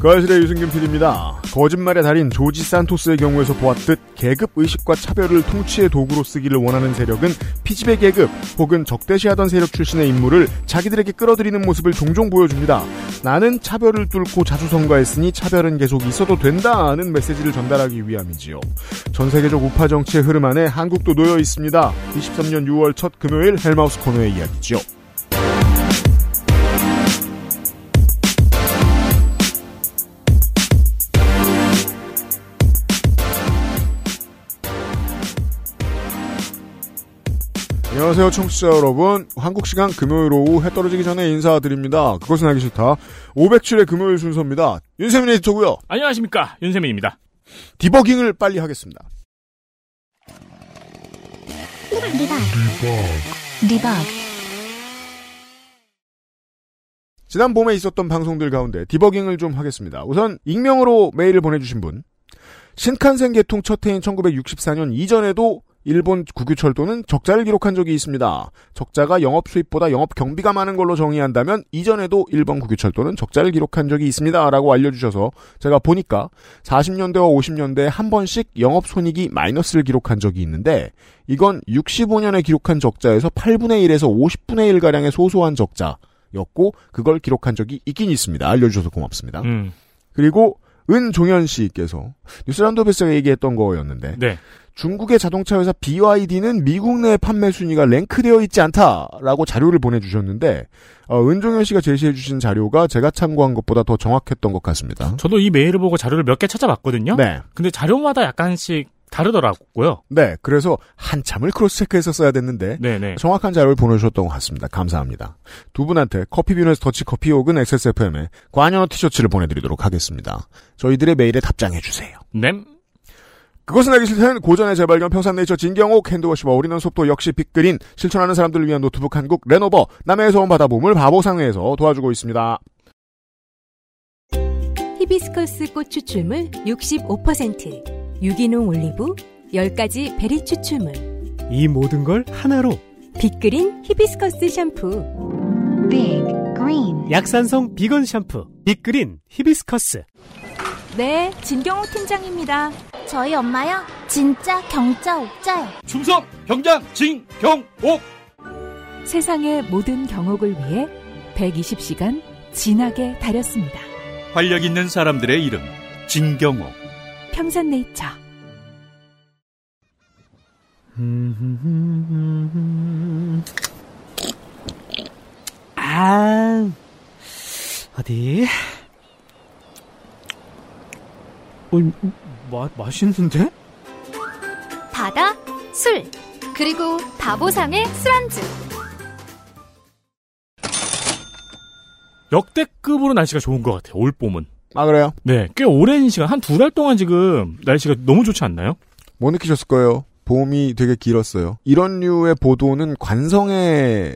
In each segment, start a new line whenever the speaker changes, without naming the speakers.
거실의 유승균 PD입니다. 거짓말의 달인 조지 산토스의 경우에서 보았듯 계급 의식과 차별을 통치의 도구로 쓰기를 원하는 세력은 피지배 계급 혹은 적대시하던 세력 출신의 인물을 자기들에게 끌어들이는 모습을 종종 보여줍니다. 나는 차별을 뚫고 자주 선거했으니 차별은 계속 있어도 된다는 메시지를 전달하기 위함이지요. 전 세계적 우파 정치의 흐름 안에 한국도 놓여 있습니다. 23년 6월 첫 금요일 헬마우스 코너의 이야기죠. 안녕하세요, 청취자 여러분. 한국 시간 금요일 오후 해 떨어지기 전에 인사드립니다. 그것은 알기 싫다. 507의 금요일 순서입니다. 윤세민 에디터고요.
안녕하십니까 윤세민입니다.
디버깅을 빨리 하겠습니다.
리박
지난 봄에 있었던 방송들 가운데 디버깅을 좀 하겠습니다. 우선 익명으로 메일을 보내주신 분. 신칸센 개통 첫 해인 1964년 이전에도 일본 국유철도는 적자를 기록한 적이 있습니다. 적자가 영업 수입보다 영업 경비가 많은 걸로 정의한다면 이전에도 일본 국유철도는 적자를 기록한 적이 있습니다. 라고 알려주셔서 제가 보니까 40년대와 50년대에 한 번씩 영업 손익이 마이너스를 기록한 적이 있는데 이건 65년에 기록한 적자에서 8분의 1에서 50분의 1 가량의 소소한 적자였고 그걸 기록한 적이 있긴 있습니다. 알려주셔서 고맙습니다.
음,
그리고 은종현 씨께서 뉴스란도베스가 얘기했던 거였는데
네.
중국의 자동차 회사 BYD는 미국 내 판매 순위가 랭크되어 있지 않다라고 자료를 보내주셨는데 어, 은종현 씨가 제시해주신 자료가 제가 참고한 것보다 더 정확했던 것 같습니다.
저도 이 메일을 보고 자료를 몇 개 찾아봤거든요.
네,
근데 자료마다 약간씩 다르더라고요.
네. 그래서 한참을 cross check해서 써야 됐는데
네네.
정확한 자료를 보내주셨던 것 같습니다. 감사합니다. 두 분한테 커피비너스 더치 커피 혹은 XSFM에 관여 티셔츠를 보내드리도록 하겠습니다. 저희들의 메일에 답장해주세요.
네.
그것은 알기 싫다는 고전의 재발견 평산네이처 진경옥 hand wash와 all-in-one 속도 역시 빅그린 실천하는 사람들을 위한 노트북 한국 레노버 남해에서 온 바다보물 바보상회에서 도와주고 있습니다.
히비스커스 꽃 추출물 65%, 유기농 올리브, 10가지 베리 추출물,
이 모든 걸 하나로
빅그린 히비스커스 샴푸.
Green
약산성 비건 샴푸 빅그린 히비스커스
네, 진경옥 팀장입니다.
저희 엄마요? 진짜 경자 옥자요.
충성 병장 진경옥
세상의 모든 경옥을 위해 120시간 진하게 다렸습니다.
활력 있는 사람들의 이름 진경옥
평산네이처.
아 어디 어, 마, 맛있는데?
바다, 술, 그리고 바보상의 술안주.
역대급으로 날씨가 좋은 것 같아요. 올 봄은.
아 그래요?
네. 꽤 오랜 시간 한 두 달 동안 지금 날씨가 너무 좋지 않나요?
못 느끼셨을 거예요. 봄이 되게 길었어요. 이런 류의 보도는 관성에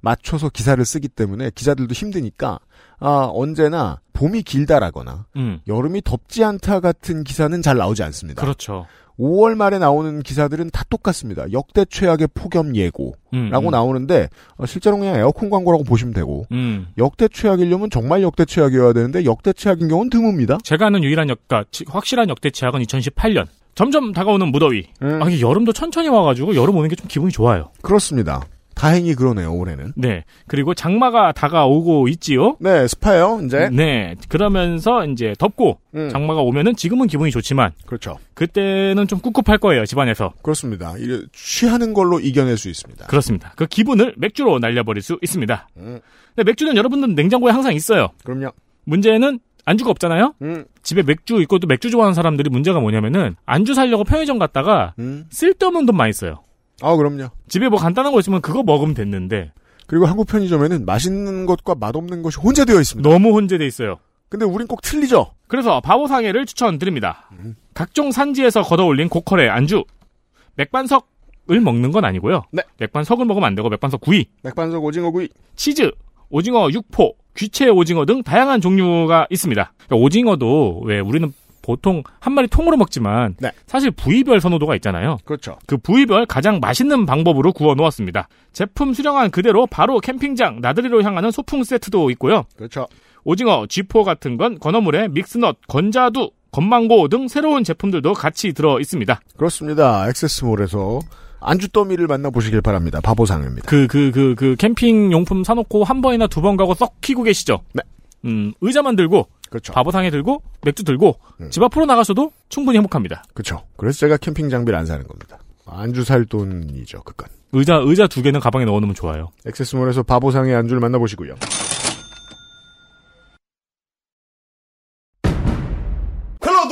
맞춰서 기사를 쓰기 때문에 기자들도 힘드니까 아 언제나 봄이 길다라거나
음.
여름이 덥지 않다 같은 기사는 잘 나오지 않습니다.
그렇죠.
5월 말에 나오는 기사들은 다 똑같습니다. 역대 최악의 폭염 예고라고
음, 음.
나오는데 어, 실제로 그냥 에어컨 광고라고 보시면 되고
음.
역대 최악이려면 정말 역대 최악이어야 되는데 역대 최악인 경우는 드뭅니다.
제가 아는 유일한 역, 지- 확실한 역대 제약은 2018년. 점점 다가오는 무더위.
음,
아, 이게 여름도 천천히 와가지고 여름 오는 게 좀 기분이 좋아요.
그렇습니다. 다행히 그러네요 올해는.
네. 그리고 장마가 다가오고 있지요.
네 스파요 이제.
네. 그러면서 이제 덥고
음,
장마가 오면은 지금은 기분이 좋지만
그렇죠.
그때는 좀 꿉꿉할 거예요 집안에서.
그렇습니다. 취하는 걸로 이겨낼 수 있습니다.
그렇습니다. 그 기분을 맥주로 날려버릴 수 있습니다.
음,
근데 맥주는 여러분들 냉장고에 항상 있어요.
그럼요.
문제는 안주가 없잖아요.
음,
집에 맥주 있고 또 맥주 좋아하는 사람들이 문제가 뭐냐면은 안주 사려고 편의점 갔다가
음.
쓸데없는 돈 많이 써요.
아 그럼요.
집에 뭐 간단한 거 있으면 그거 먹으면 됐는데
그리고 한국 편의점에는 맛있는 것과 맛없는 것이 혼재되어 있습니다.
너무 혼재돼 있어요.
근데 우린 꼭 틀리죠.
그래서 바보상회를 추천드립니다.
음.
각종 산지에서 걷어올린 고퀄의 안주. 맥반석을 먹는 건 아니고요.
네.
맥반석을 먹으면 안 되고 맥반석 구이,
맥반석 오징어 구이.
치즈, 오징어 육포, 귀채 오징어 등 다양한 종류가 있습니다. 그러니까 오징어도 왜 우리는 보통 한 마리 통으로 먹지만
네.
사실 부위별 선호도가 있잖아요.
그렇죠.
그 부위별 가장 맛있는 방법으로 구워 놓았습니다. 제품 수령한 그대로 바로 캠핑장 나들이로 향하는 소풍 세트도 있고요.
그렇죠.
오징어, 쥐포 같은 건 건어물에 믹스넛, 건자두, 건망고 등 새로운 제품들도 같이 들어 있습니다.
그렇습니다. 액세스몰에서 안주 더미를 만나보시길 바랍니다. 바보상입니다.
그, 그, 그, 그 캠핑 용품 사놓고 한 번이나 두 번 가고 썩 키고 계시죠?
네.
음, 의자 만 들고,
그렇죠.
바보상에 들고, 맥주 들고,
음.
집 앞으로 나가셔도 충분히 행복합니다.
그렇죠. 그래서 제가 캠핑 장비를 안 사는 겁니다. 안주 살 돈이죠, 그건.
의자, 의자 두 개는 가방에 넣어놓으면 좋아요.
액세스몰에서 바보상의 안주를 만나보시고요.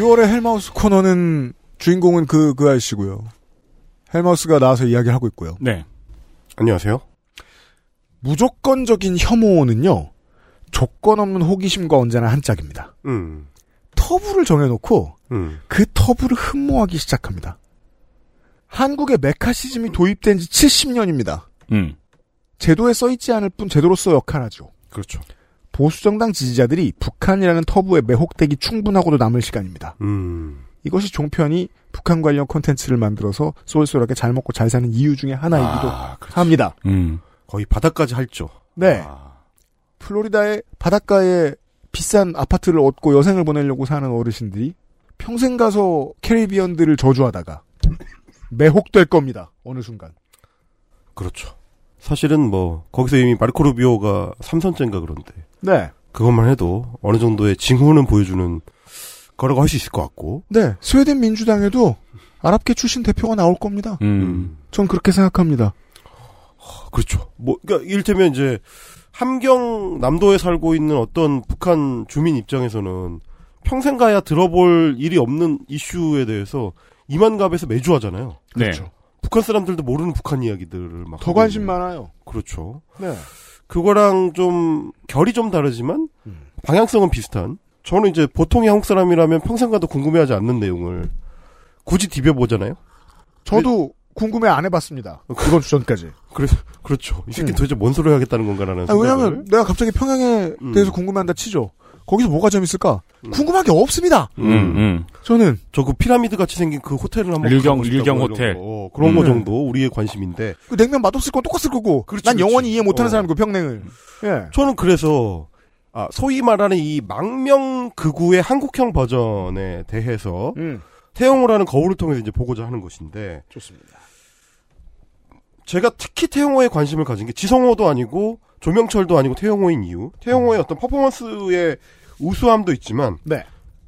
6월의 헬마우스 코너는 주인공은 그, 그 아저씨고요. 헬마우스가 나와서 이야기를 하고 있고요.
네.
안녕하세요
무조건적인 혐오는요, 조건 없는 호기심과 언제나 한 짝입니다.
음,
터부를 정해놓고
음.
그 터부를 흠모하기 시작합니다. 한국에 메카시즘이 도입된 지 70년입니다.
음.
제도에 써있지 않을 뿐 제도로서 역할하죠.
그렇죠
보수정당 지지자들이 북한이라는 터부에 매혹되기 충분하고도 남을 시간입니다.
음,
이것이 종편이 북한 관련 콘텐츠를 만들어서 쏠쏠하게 잘 먹고 잘 사는 이유 중에 하나이기도
아, 그렇지.
합니다.
음.
거의 바닥까지 할죠
네.
아,
플로리다의 바닷가에 비싼 아파트를 얻고 여생을 보내려고 사는 어르신들이 평생 가서 캐리비언들을 저주하다가 매혹될 겁니다. 어느 순간.
그렇죠 사실은 뭐 거기서 이미 마르코 루비오가 삼선째인가 그런데
네.
그것만 해도 어느 정도의 징후는 보여주는 거라고 할 수 있을 것 같고.
네. 스웨덴 민주당에도 아랍계 출신 대표가 나올 겁니다.
음.
전 그렇게 생각합니다.
그렇죠. 뭐, 그러니까 이를테면 이제 함경 남도에 살고 있는 어떤 북한 주민 입장에서는 평생 가야 들어볼 일이 없는 이슈에 대해서 이만갑에서 매주 하잖아요.
네.
그렇죠.
북한 사람들도 모르는 북한 이야기들을 막.
더 관심. 많아요.
그렇죠.
네.
그거랑 좀 결이 좀 다르지만
음.
방향성은 비슷한. 저는 이제 보통의 한국 사람이라면 평생 가도 궁금해하지 않는 내용을 굳이 디벼 보잖아요.
저도 궁금해 안 해봤습니다. 이번 주 전까지.
그래서 그렇죠. 이 새끼
음.
도대체 뭔 소리를 하겠다는 건가라는
아. 왜냐면 내가 갑자기 평양에
음.
대해서 궁금해한다 치죠. 거기서 뭐가 재밌을까?
음.
궁금한 게 없습니다.
음, 음.
저는
저 그 피라미드 같이 생긴 그 호텔을 한번
릴경
이런
호텔.
거. 그런 거
음.
정도 우리의 관심인데
그 냉면 맛없을 건 똑같을 거고.
그렇지,
난
그렇지.
영원히 이해 못하는
어.
사람이고 평냉을. 예.
저는 그래서 아, 소위 말하는 이 망명 극우의 한국형 버전에 대해서
음.
태영호라는 거울을 통해서 이제 보고자 하는 것인데
좋습니다.
제가 특히 태영호에 관심을 가진 게 지성호도 아니고 조명철도 아니고 태영호인 이유. 태영호의 어떤 퍼포먼스의 우수함도 있지만
네.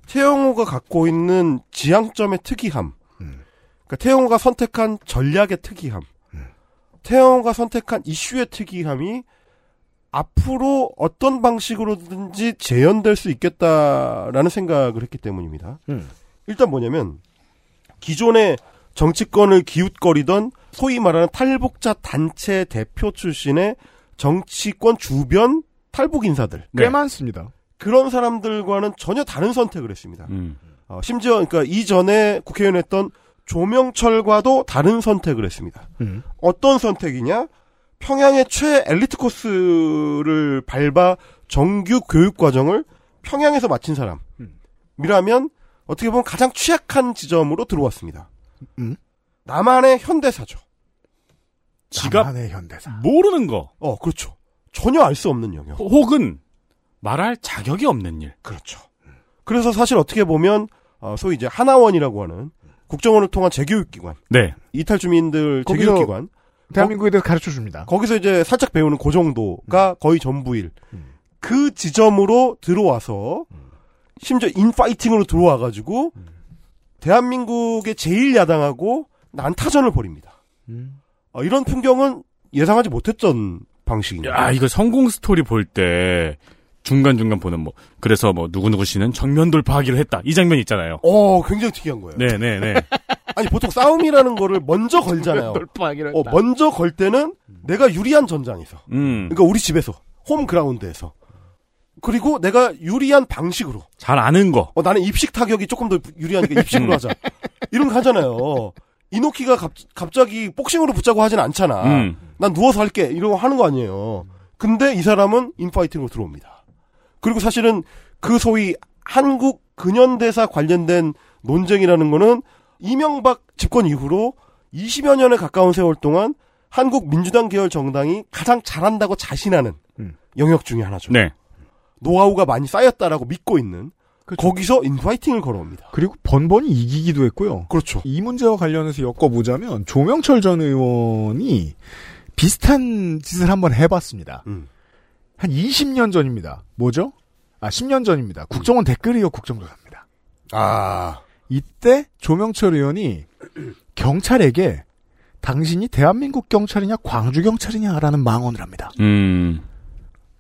태영호가 갖고 있는 지향점의 특이함.
음.
그러니까 태영호가 선택한 전략의 특이함. 태영호가 선택한 이슈의 특이함이 앞으로 어떤 방식으로든지 재현될 수 있겠다라는 생각을 했기 때문입니다.
음.
일단 뭐냐면 기존의 정치권을 기웃거리던 소위 말하는 탈북자 단체 대표 출신의 정치권 주변 탈북 인사들
꽤
네.
많습니다.
그런 사람들과는 전혀 다른 선택을 했습니다.
음.
어, 심지어 그러니까 이전에 국회의원 했던 조명철과도 다른 선택을 했습니다.
음.
어떤 선택이냐? 평양의 최 엘리트 코스를 밟아 정규 교육 과정을 평양에서 마친 사람이라면 어떻게 보면 가장 취약한 지점으로 들어왔습니다.
음?
나만의 현대사죠.
지가
나만의 현대사.
모르는 거
어, 그렇죠. 전혀 알 수 없는 영역.
혹은 말할 자격이 없는 일.
그렇죠. 그래서 사실 어떻게 보면 어, 소위 이제 하나원이라고 하는 국정원을 통한 재교육기관,
네.
이탈 주민들 재교육기관,
대한민국에 대해서 가르쳐 줍니다.
거기서 이제 살짝 배우는 그 정도가 거의 전부일.
음.
그 지점으로 들어와서 심지어 인파이팅으로 들어와가지고 대한민국의 제일 야당하고 난타전을 벌입니다.
음.
어, 이런 풍경은 예상하지 못했던 방식입니다.
야, 이거 성공 스토리 볼 때 중간중간 보는 뭐 그래서 뭐 누구누구 씨는 정면 돌파하기로 했다. 이 장면 있잖아요.
어, 굉장히 특이한 거예요.
네, 네, 네.
아니 보통 싸움이라는 거를 먼저 걸잖아요.
돌파하기로
어, 먼저 걸 때는 내가 유리한 전장에서.
음.
그러니까 우리 집에서 홈 그라운드에서. 그리고 내가 유리한 방식으로.
잘 아는 거.
어, 나는 입식 타격이 조금 더 유리하니까 입식으로 하자. 이런 거 하잖아요. 이노키가 갑, 갑자기 복싱으로 붙자고 하진 않잖아.
음.
난 누워서 할게. 이러고 하는 거 아니에요. 근데 이 사람은 인파이팅으로 들어옵니다. 그리고 사실은 그 소위 한국 근현대사 관련된 논쟁이라는 거는 이명박 집권 이후로 20여 년에 가까운 세월 동안 한국 민주당 계열 정당이 가장 잘한다고 자신하는
음.
영역 중에 하나죠.
네.
노하우가 많이 쌓였다라고 믿고 있는
그렇죠.
거기서 인파이팅을 걸어옵니다.
그리고 번번이 이기기도 했고요.
그렇죠.
이 문제와 관련해서 엮어보자면 조명철 전 의원이 비슷한 짓을 한번 해봤습니다.
음.
한 20년 전입니다. 뭐죠? 아, 10년 전입니다. 국정원 댓글이요 국정조사입니다.
아,
이때 조명철 의원이 경찰에게 당신이 대한민국 경찰이냐 광주 경찰이냐라는 망언을 합니다.
음.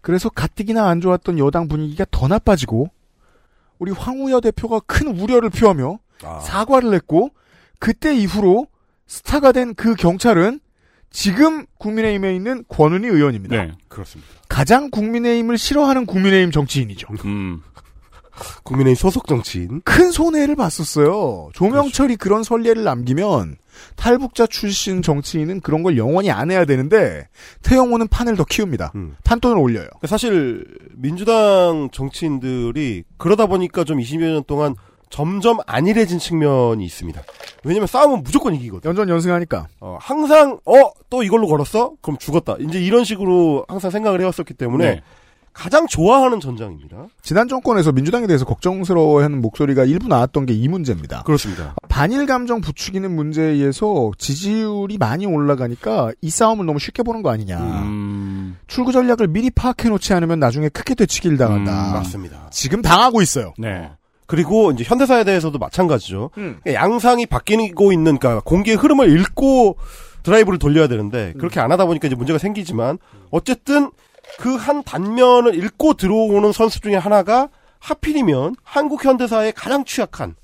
그래서 가뜩이나 안 좋았던 여당 분위기가 더 나빠지고 우리 황우여 대표가 큰 우려를 표하며
아.
사과를 했고 그때 이후로 스타가 된 그 경찰은 지금 국민의힘에 있는 권은희 의원입니다.
네.
그렇습니다.
가장 국민의힘을 싫어하는 국민의힘 정치인이죠.
음.
국민의힘 소속 정치인.
큰 손해를 봤었어요. 조명철이 그런 선례를 남기면 탈북자 출신 정치인은 그런 걸 영원히 안 해야 되는데 태영호는 판을 더 키웁니다.
음.
판돈을 올려요.
사실 민주당 정치인들이 그러다 보니까 좀 20여 년 동안 점점 안일해진 측면이 있습니다. 왜냐면 싸움은 무조건 이기거든.
연전 연승하니까.
어, 항상 어 또 이걸로 걸었어? 그럼 죽었다. 이제 이런 식으로 항상 생각을 해왔었기 때문에
네.
가장 좋아하는 전장입니다.
지난 정권에서 민주당에 대해서 걱정스러워하는 목소리가 일부 나왔던 게 이 문제입니다.
그렇습니다.
반일 감정 부추기는 문제에 의해서 지지율이 많이 올라가니까 이 싸움을 너무 쉽게 보는 거 아니냐.
음.
출구 전략을 미리 파악해 놓지 않으면 나중에 크게 되치길 당한다.
음,
맞습니다.
지금 당하고 있어요.
네.
그리고 이제 현대사에 대해서도 마찬가지죠.
음.
양상이 바뀌고 있는 그러니까 공기의 흐름을 읽고 드라이브를 돌려야 되는데 그렇게 안 하다 보니까 이제 문제가 생기지만 어쨌든 그 한 단면을 읽고 들어오는 선수 중에 하나가 하필이면 한국 현대사의 가장 취약한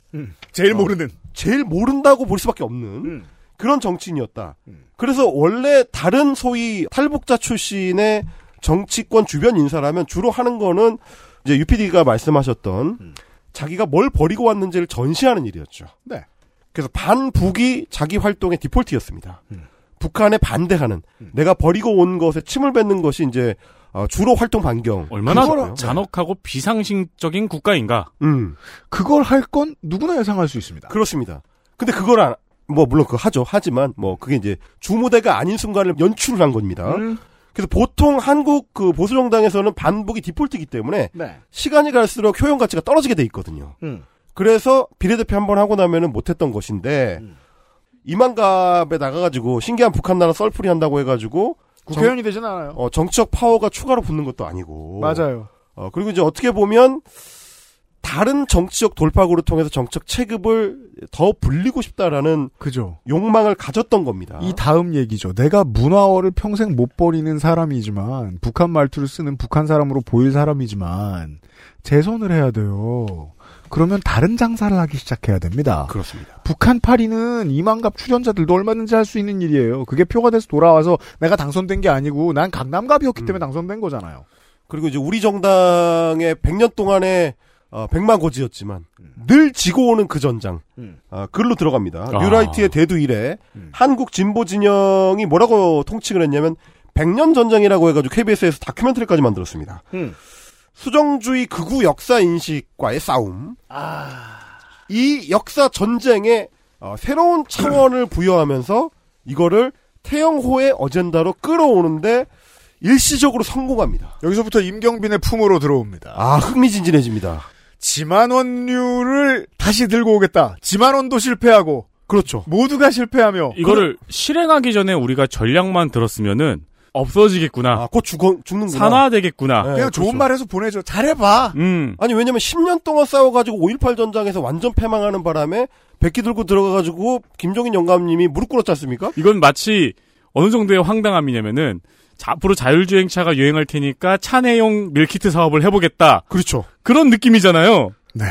제일
어.
모르는.
제일 모른다고 볼 수밖에 없는
음.
그런 정치인이었다. 그래서 원래 다른 소위 탈북자 출신의 정치권 주변 인사라면 주로 하는 거는 이제 UPD가 말씀하셨던 자기가 뭘 버리고 왔는지를 전시하는 일이었죠.
네.
그래서 반북이 자기 활동의 디폴트였습니다.
음.
북한에 반대하는 내가 버리고 온 것에 침을 뱉는 것이 이제 어, 주로 활동 반경.
얼마나
그거라-
잔혹하고 비상식적인 국가인가.
음.
그걸 할 건 누구나 예상할 수 있습니다.
그렇습니다. 근데 그걸 안, 뭐, 물론 그거 하죠. 하지만, 뭐, 그게 이제 주무대가 아닌 순간을 연출을 한 겁니다.
음.
그래서 보통 한국 그 보수 정당에서는 반북이 디폴트이기 때문에
네.
시간이 갈수록 효용 가치가 떨어지게 돼 있거든요.
음.
그래서 비례대표 한 번 하고 나면은 못했던 것인데,
음.
이만갑에 나가가지고 신기한 북한 나라 썰풀이 한다고 해가지고,
국회의원이 되진 않아요.
어, 정치적 파워가 추가로 붙는 것도 아니고.
맞아요.
어, 그리고 이제 어떻게 보면 다른 정치적 돌파구를 통해서 정책 체급을 더 불리고 싶다라는
그죠.
욕망을 가졌던 겁니다.
이 다음 얘기죠. 내가 문화어를 평생 못 버리는 사람이지만 북한 말투를 쓰는 북한 사람으로 보일 사람이지만 재선을 해야 돼요. 그러면 다른 장사를 하기 시작해야 됩니다.
그렇습니다.
북한 파리는 이만갑 출연자들도 얼마든지 할 수 있는 일이에요. 그게 표가 돼서 돌아와서 내가 당선된 게 아니고 난 강남갑이었기 때문에 당선된 거잖아요.
그리고 이제 우리 정당의 100년 동안의 어, 백마고지였지만 늘 지고 오는 그 전장
음.
아, 글로 들어갑니다.
아.
뉴라이트의 대두 이래
음.
한국 진보 진영이 뭐라고 통칭을 했냐면 100년 전쟁이라고 해가지고 KBS에서 다큐멘터리까지 만들었습니다.
음.
수정주의 극우 역사 인식과의 싸움.
아.
이 역사 전쟁에 어, 새로운 차원을 부여하면서 이거를 태영호의 어젠다로 끌어오는데 일시적으로 성공합니다.
여기서부터 임경빈의 품으로 들어옵니다.
아 흥미진진해집니다.
지만원류를 다시 들고 오겠다. 지만원도 실패하고
그렇죠.
모두가 실패하며
이거를 실행하기 전에 우리가 전략만 들었으면은 없어지겠구나.
아, 곧 죽어, 죽는구나.
산화되겠구나.
네,
그냥 좋은
그렇죠.
말해서 보내줘. 잘해봐.
음.
아니 왜냐면 10년 동안 싸워가지고 5.18 전장에서 완전 패망하는 바람에 백기 들고 들어가가지고 김종인 영감님이 무릎 꿇었지 않습니까?
이건 마치 어느 정도의 황당함이냐면은 자, 앞으로 자율주행차가 유행할 테니까 차 내용 밀키트 사업을 해보겠다.
그렇죠.
그런 느낌이잖아요.
네.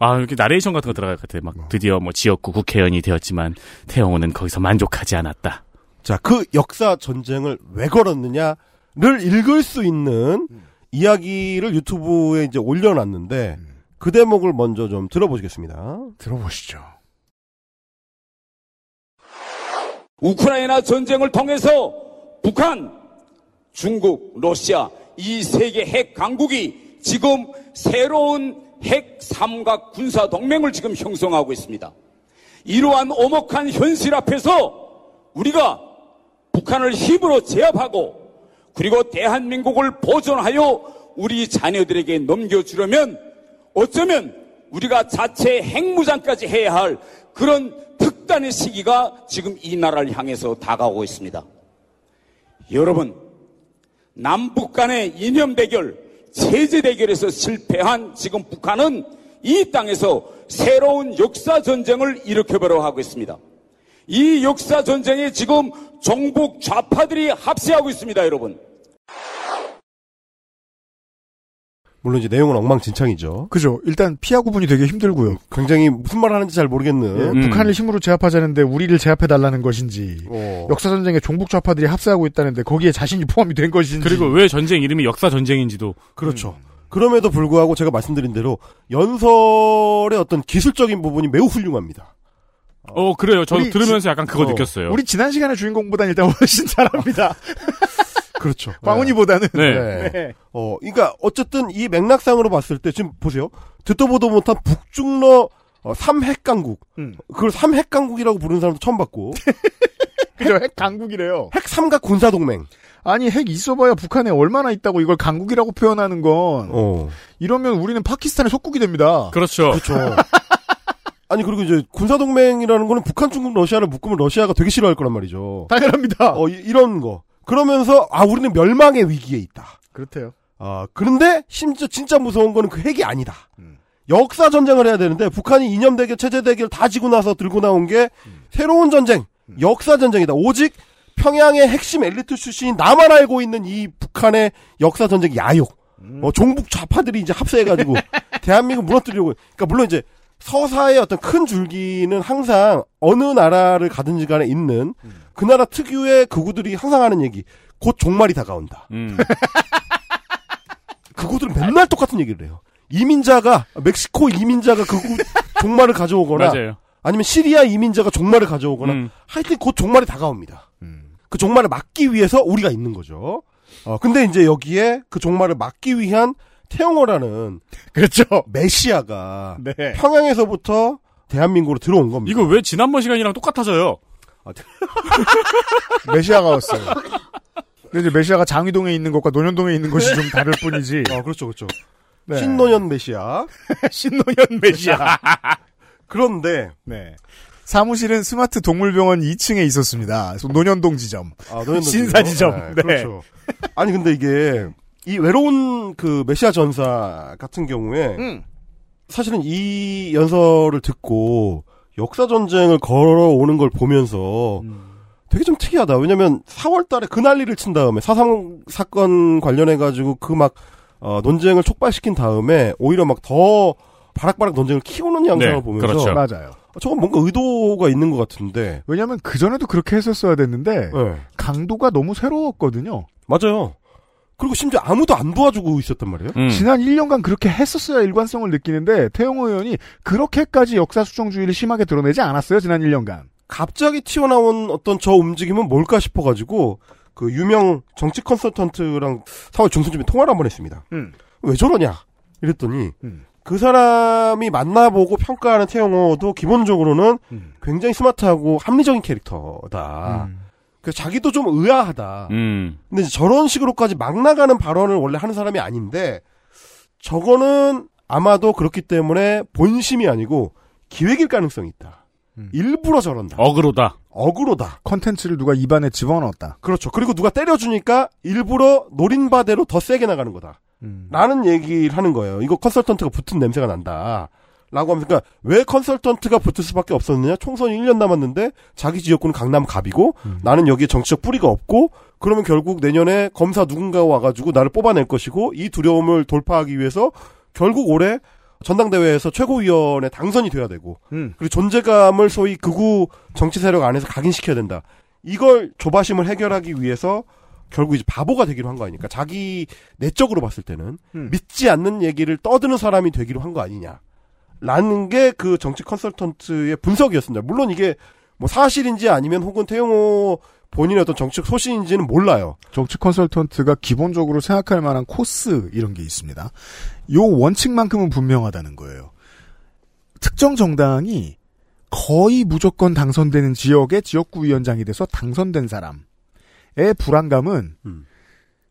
아, 이렇게 나레이션 같은 거 들어갈 것 같아. 막 드디어 뭐 지역구 국회의원이 되었지만 태영호는 거기서 만족하지 않았다.
자, 그 역사 전쟁을 왜 걸었느냐를 읽을 수 있는 이야기를 유튜브에 이제 올려놨는데 그 대목을 먼저 좀 들어보시겠습니다.
들어보시죠.
우크라이나 전쟁을 통해서 북한, 중국, 러시아 이 세계 핵 강국이 지금 새로운 핵 삼각 군사 동맹을 지금 형성하고 있습니다. 이러한 오목한 현실 앞에서 우리가 북한을 힘으로 제압하고 그리고 대한민국을 보존하여 우리 자녀들에게 넘겨주려면 어쩌면 우리가 자체 핵무장까지 해야 할 그런 특단의 시기가 지금 이 나라를 향해서 다가오고 있습니다. 여러분, 남북 간의 이념 대결, 체제 대결에서 실패한 지금 북한은 이 땅에서 새로운 역사 전쟁을 일으켜보려고 하고 있습니다. 이 역사 전쟁에 지금 종북 좌파들이 합세하고 있습니다, 여러분.
물론 이제 내용은 엉망진창이죠.
그죠. 일단 피하 구분이 되게 힘들고요.
굉장히 무슨 말 하는지 잘 모르겠는.
예, 북한을 힘으로 제압하자는데 우리를 제압해달라는 것인지,
어.
역사전쟁에 종북 좌파들이 합세하고 있다는데 거기에 자신이 포함이 된 것인지.
그리고 왜 전쟁 이름이 역사 전쟁인지도
그렇죠. 그럼에도 불구하고 제가 말씀드린 대로 연설의 어떤 기술적인 부분이 매우 훌륭합니다.
어 그래요. 저도
우리
들으면서 약간 그거
어,
느꼈어요.
우리 지난 시간의 주인공보다는 일단 훨씬 잘합니다.
그렇죠.
빵훈이보다는.
네.
네.
어, 그러니까 어쨌든 이 맥락상으로 봤을 때 지금 보세요. 듣도 보도 못한 북중러 어, 3핵 강국.
음.
그걸 3핵 강국이라고 부르는 사람도 처음 봤고.
그죠. 핵 강국이래요.
핵 삼각 군사 동맹.
아니 핵 있어봐야 북한에 얼마나 있다고 이걸 강국이라고 표현하는 건
어.
이러면 우리는 파키스탄의 속국이 됩니다.
그렇죠.
그렇죠. 아니 그리고 이제 군사 동맹이라는 거는 북한, 중국, 러시아를 묶으면 러시아가 되게 싫어할 거란 말이죠.
당연합니다.
어, 이, 이런 거. 그러면서 아 우리는 멸망의 위기에 있다.
그렇대요.
아 그런데 심지어 진짜 무서운 거는 그 핵이 아니다. 역사 전쟁을 해야 되는데 북한이 이념 대결, 체제 대결 다 지고 나서 들고 나온 게 새로운 전쟁, 역사 전쟁이다. 오직 평양의 핵심 엘리트 출신인 나만 알고 있는 이 북한의 역사 전쟁 야욕. 어, 종북 좌파들이 이제 합세해가지고 대한민국 무너뜨리려고. 그러니까 물론 이제 서사의 어떤 큰 줄기는 항상 어느 나라를 가든지 간에 있는 그 나라 특유의 극우들이 항상 하는 얘기. 곧 종말이 다가온다.
음.
그구들은 맨날 똑같은 얘기를 해요. 이민자가 멕시코 이민자가 그구 종말을 가져오거나
맞아요.
아니면 시리아 이민자가 종말을 가져오거나
음.
하여튼 곧 종말이 다가옵니다. 그 종말을 막기 위해서 우리가 있는 거죠. 어 근데 이제 여기에 그 종말을 막기 위한 태영호라는
그렇죠.
메시아가
네.
평양에서부터 대한민국으로 들어온 겁니다.
이거 왜 지난번 시간이랑 똑같아져요?
메시아가 왔어요. 근데 이제 메시아가 장위동에 있는 것과 논현동에 있는 것이 좀 다를 뿐이지.
아 그렇죠 그렇죠.
네.
신노년 메시아.
신노현 메시아.
그런데
네. 사무실은 스마트 동물병원 2층에 있었습니다. 논현동 지점.
아, 노현동
신사 지점.
네,
네.
그렇죠. 아니 근데 이게 이 외로운 그 메시아 전사 같은 경우에
음.
사실은 이 연설을 듣고 역사 전쟁을 걸어오는 걸 보면서 되게 좀 특이하다. 왜냐면 4월 달에 그 난리를 친 다음에 사상 사건 관련해 가지고 그 막 어, 논쟁을 촉발시킨 다음에 오히려 막 더 바락바락 논쟁을 키우는 양상을
네,
보면서
그렇죠.
맞아요.
어, 저건 뭔가 의도가 있는 것 같은데.
왜냐면 그전에도 그렇게 했었어야 됐는데
네.
강도가 너무 새로웠거든요.
맞아요. 그리고 심지어 아무도 안 도와주고 있었단 말이에요.
음.
지난 1년간 그렇게 했었어야 일관성을 느끼는데 태영호 의원이 그렇게까지 역사 수정주의를 심하게 드러내지 않았어요. 지난 1년간.
갑자기 튀어나온 어떤 저 움직임은 뭘까 싶어가지고 그 유명 정치 컨설턴트랑 4월 중순쯤에 통화를 한 번 했습니다.
음.
왜 저러냐? 이랬더니
음.
그 사람이 만나보고 평가하는 태영호도 기본적으로는
음.
굉장히 스마트하고 합리적인 캐릭터다. 그래서 자기도 좀 의아하다.
음.
근데 저런 식으로까지 막 나가는 발언을 원래 하는 사람이 아닌데 저거는 아마도 그렇기 때문에 본심이 아니고 기획일 가능성이 있다.
음.
일부러 저런다.
어그로다.
억울하다.
컨텐츠를 누가 입안에 집어넣었다.
그렇죠. 그리고 누가 때려주니까 일부러 노린 바대로 더 세게 나가는 거다.
음.
라는 얘기를 하는 거예요. 이거 컨설턴트가 붙은 냄새가 난다. 라고 하면서, 그러니까 왜 컨설턴트가 붙을 수밖에 없었느냐? 총선이 1년 남았는데 자기 지역구는 강남 갑이고
음.
나는 여기에 정치적 뿌리가 없고 그러면 결국 내년에 검사 누군가가 와가지고 나를 뽑아낼 것이고 이 두려움을 돌파하기 위해서 결국 올해 전당대회에서 최고위원에 당선이 돼야 되고
음.
그리고 존재감을 소위 극우 정치 세력 안에서 각인시켜야 된다. 이걸 조바심을 해결하기 위해서 결국 이제 바보가 되기로 한 거 아닙니까? 자기 내적으로 봤을 때는
음.
믿지 않는 얘기를 떠드는 사람이 되기로 한 거 아니냐. 라는 게 그 정치 컨설턴트의 분석이었습니다. 물론 이게 뭐 사실인지 아니면 혹은 태영호 본인의 어떤 정치적 소신인지는 몰라요.
정치 컨설턴트가 기본적으로 생각할 만한 코스 이런 게 있습니다. 요 원칙만큼은 분명하다는 거예요. 특정 정당이 거의 무조건 당선되는 지역의 지역구 위원장이 돼서 당선된 사람의 불안감은
음.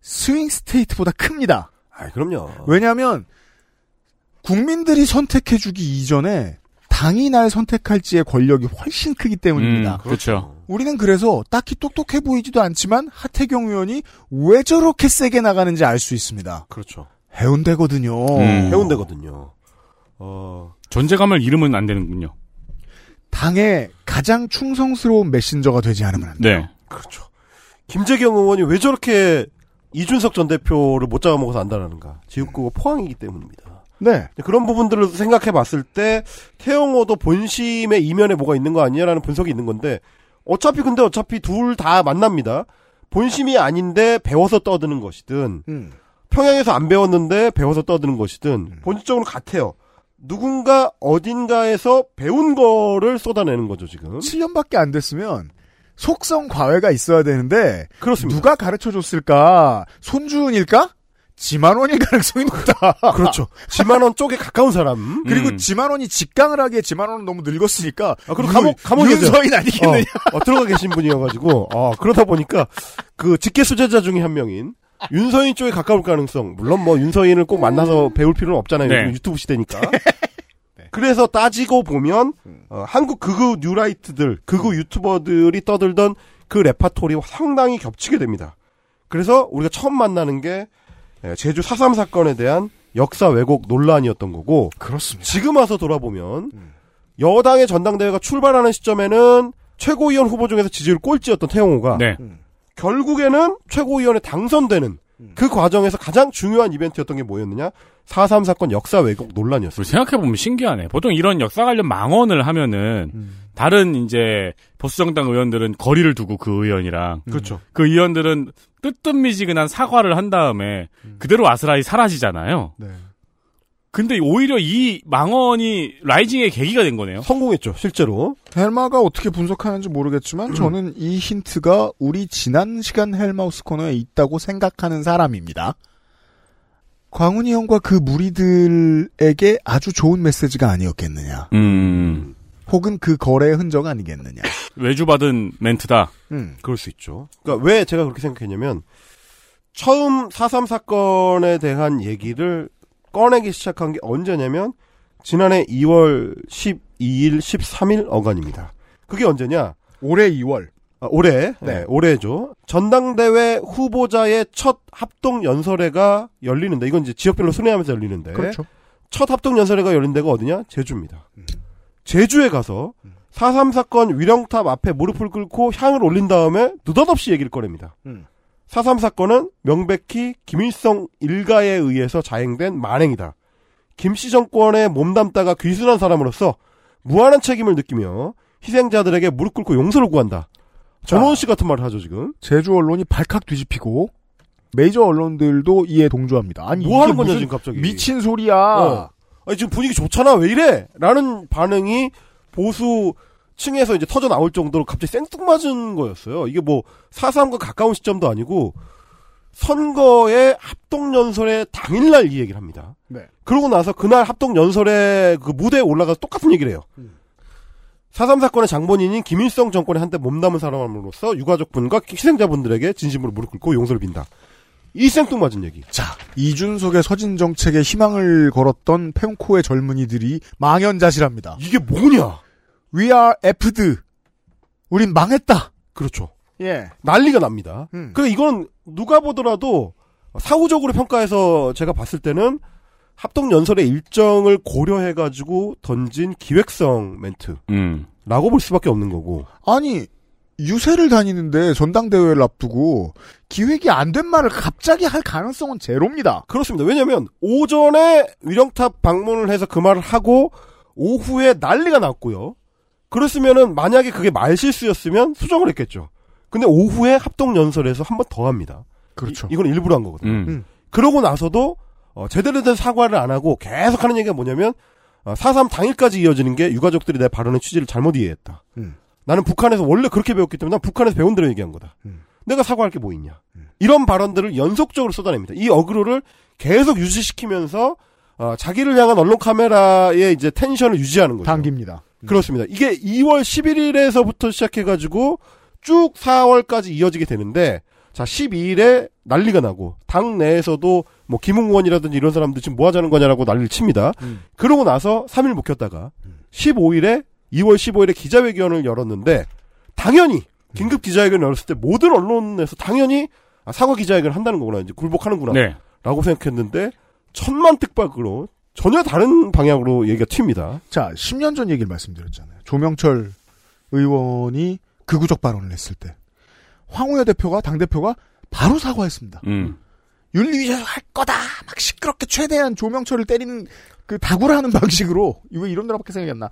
스윙 스테이트보다 큽니다.
아, 그럼요.
왜냐하면 국민들이 선택해주기 이전에 당이 날 선택할지의 권력이 훨씬 크기 때문입니다.
음, 그렇죠.
우리는 그래서 딱히 똑똑해 보이지도 않지만 하태경 의원이 왜 저렇게 세게 나가는지 알 수 있습니다.
그렇죠.
해운대거든요.
음.
해운대거든요. 어,
존재감을 잃으면 안 되는군요.
당의 가장 충성스러운 메신저가 되지 않으면 안 돼요.
네.
그렇죠. 김재경 의원이 왜 저렇게 이준석 전 대표를 못 잡아먹어서 안다라는가. 지역구가 포항이기 때문입니다.
네.
그런 부분들을 생각해 봤을 때 태영호도 본심의 이면에 뭐가 있는 거 아니냐라는 분석이 있는 건데 어차피 근데 어차피 둘 다 만납니다. 본심이 아닌데 배워서 떠드는 것이든
음.
평양에서 안 배웠는데 배워서 떠드는 것이든 본질적으로 같아요. 누군가 어딘가에서 배운 거를 쏟아내는 거죠 지금.
7년밖에 안 됐으면 속성 과외가 있어야 되는데
그렇습니다.
누가 가르쳐 줬을까? 손주은일까? 지만원일 가능성이 높다.
그렇죠. 지만원 쪽에 가까운 사람.
그리고
음.
지만원이 직강을 하기에 지만원은 너무 늙었으니까
아, 그리고
누구,
감옥, 감옥에
윤서인 아니겠느냐.
어, 어, 들어가 계신 분이어가지고, 어, 그러다 보니까, 그, 직계 수제자 중에 한 명인, 윤서인 쪽에 가까울 가능성, 물론 뭐, 윤서인을 꼭 만나서 배울 필요는 없잖아요.
네.
유튜브 시대니까. 그래서 따지고 보면, 어, 한국 극우 뉴라이트들, 극우 유튜버들이 떠들던 그 레파토리와 상당히 겹치게 됩니다. 그래서 우리가 처음 만나는 게, 예, 제주 4.3 사건에 대한 역사 왜곡 논란이었던 거고,
그렇습니다.
지금 와서 돌아보면 여당의 전당대회가 출발하는 시점에는 최고위원 후보 중에서 지지율 꼴찌였던 태영호가
네.
결국에는 최고위원에 당선되는 그 과정에서 가장 중요한 이벤트였던 게 뭐였느냐? 4.3 사건 역사 왜곡 논란이었어요.
생각해보면 신기하네. 보통 이런 역사 관련 망언을 하면은, 다른 이제, 보수정당 의원들은 거리를 두고 그 의원이랑,
그렇죠.
그 의원들은 뜨뜻미지근한 사과를 한 다음에, 그대로 아스라이 사라지잖아요.
네.
근데 오히려 이 망언이 라이징의 계기가 된 거네요.
성공했죠, 실제로.
헬마가 어떻게 분석하는지 모르겠지만 저는 이 힌트가 우리 지난 시간 헬마우스 코너에 있다고 생각하는 사람입니다. 광훈이 형과 그 무리들에게 아주 좋은 메시지가 아니었겠느냐.
음,
혹은 그 거래의 흔적 아니겠느냐.
외주받은 멘트다.
음.
그럴 수 있죠. 그러니까 왜 제가 그렇게 생각했냐면 처음 4.3 사건에 대한 얘기를 꺼내기 시작한 게 언제냐면 지난해 2월 12일, 13일 어간입니다. 그게 언제냐?
올해 2월.
아, 올해,
네.
네, 올해죠. 전당대회 후보자의 첫 합동 연설회가 열리는데 이건 이제 지역별로 순회하면서 열리는데
그렇죠.
첫 합동 연설회가 열린 데가 어디냐? 제주입니다. 제주에 가서 4.3 사건 위령탑 앞에 무릎을 꿇고 향을 올린 다음에 느닷없이 얘기를 꺼냅니다.
음.
4.3 사건은 명백히 김일성 일가에 의해서 자행된 만행이다. 김씨 정권에 몸담다가 귀순한 사람으로서 무한한 책임을 느끼며 희생자들에게 무릎 꿇고 용서를 구한다. 전원 씨 같은 말을 하죠, 지금.
제주 언론이 발칵 뒤집히고 메이저 언론들도 이에 동조합니다. 아니
뭐
이게
하는 거냐, 지금 갑자기.
미친 소리야.
어. 아니, 지금 분위기 좋잖아, 왜 이래? 라는 반응이 보수 층에서 이제 터져 나올 정도로 갑자기 생뚱 맞은 거였어요. 이게 뭐, 4.3과 가까운 시점도 아니고, 선거의 합동 연설의 당일날 이 얘기를 합니다.
네.
그러고 나서 그날 합동 연설의 그 무대에 올라가서 똑같은 얘기를 해요. 4.3 사건의 장본인인 김일성 정권에 한때 몸담은 사람으로서 유가족분과 희생자분들에게 진심으로 무릎 꿇고 용서를 빈다. 이 생뚱맞은 얘기.
자, 이준석의 서진 정책에 희망을 걸었던 펜코의 젊은이들이 망연자실합니다.
이게 뭐냐?
We are effed. 우린 망했다.
그렇죠.
예.
난리가 납니다.
음.
그래 이건 누가 보더라도 사후적으로 평가해서 제가 봤을 때는 합동 연설의 일정을 고려해 가지고 던진 기획성 멘트라고
음.
볼 수밖에 없는 거고.
아니 유세를 다니는데 전당대회를 앞두고 기획이 안 된 말을 갑자기 할 가능성은 제로입니다.
그렇습니다. 왜냐면 오전에 위령탑 방문을 해서 그 말을 하고 오후에 난리가 났고요. 그랬으면은 만약에 그게 말실수였으면 수정을 했겠죠. 근데 오후에 합동 연설에서 한 번 더 합니다.
그렇죠.
이, 건 일부러 한 거거든요.
음.
그러고 나서도 어, 제대로 된 사과를 안 하고 계속 하는 얘기가 뭐냐면 어, 4.3 당일까지 이어지는 게 유가족들이 내 발언의 취지를 잘못 이해했다.
음.
나는 북한에서 원래 그렇게 배웠기 때문에 난 북한에서 배운 대로 얘기한 거다.
음.
내가 사과할 게 뭐 있냐. 이런 발언들을 연속적으로 쏟아냅니다. 이 어그로를 계속 유지시키면서 어, 자기를 향한 언론 카메라의 이제 텐션을 유지하는 거죠.
당깁니다.
그렇습니다. 이게 2월 11일에서부터 시작해가지고 쭉 4월까지 이어지게 되는데, 자, 12일에 난리가 나고, 당 내에서도 뭐 김웅원이라든지 이런 사람들 지금 뭐 하자는 거냐라고 난리를 칩니다.
음.
그러고 나서 3일 묵혔다가, 15일에, 2월 15일에 기자회견을 열었는데, 당연히, 긴급 기자회견을 열었을 때 모든 언론에서 당연히, 아, 사과 기자회견을 한다는 거구나, 이제 굴복하는구나.
네.
라고 생각했는데, 천만 특박으로 전혀 다른 방향으로 얘기가 튑니다.
자, 10년 전 얘기를 말씀드렸잖아요. 조명철 의원이 극우적 발언을 했을 때 황우여 대표가 당 대표가 바로 사과했습니다.
음.
윤리위할 거다. 막 시끄럽게 최대한 조명철을 때리는 그 다구라는 방식으로 왜 이런 나라밖에 생각이 안 나.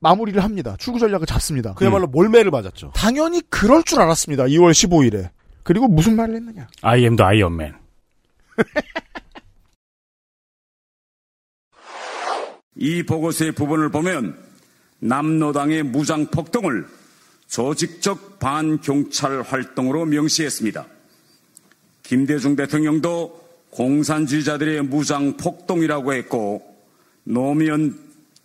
마무리를 합니다. 출구 전략을 잡습니다.
그야말로 몰매를 맞았죠.
당연히 그럴 줄 알았습니다. 2월 15일에. 그리고 무슨 말을 했느냐?
I am the Iron Man.
이 보고서의 부분을 보면 남로당의 무장 폭동을 조직적 반경찰 활동으로 명시했습니다. 김대중 대통령도 공산주의자들의 무장 폭동이라고 했고 노무현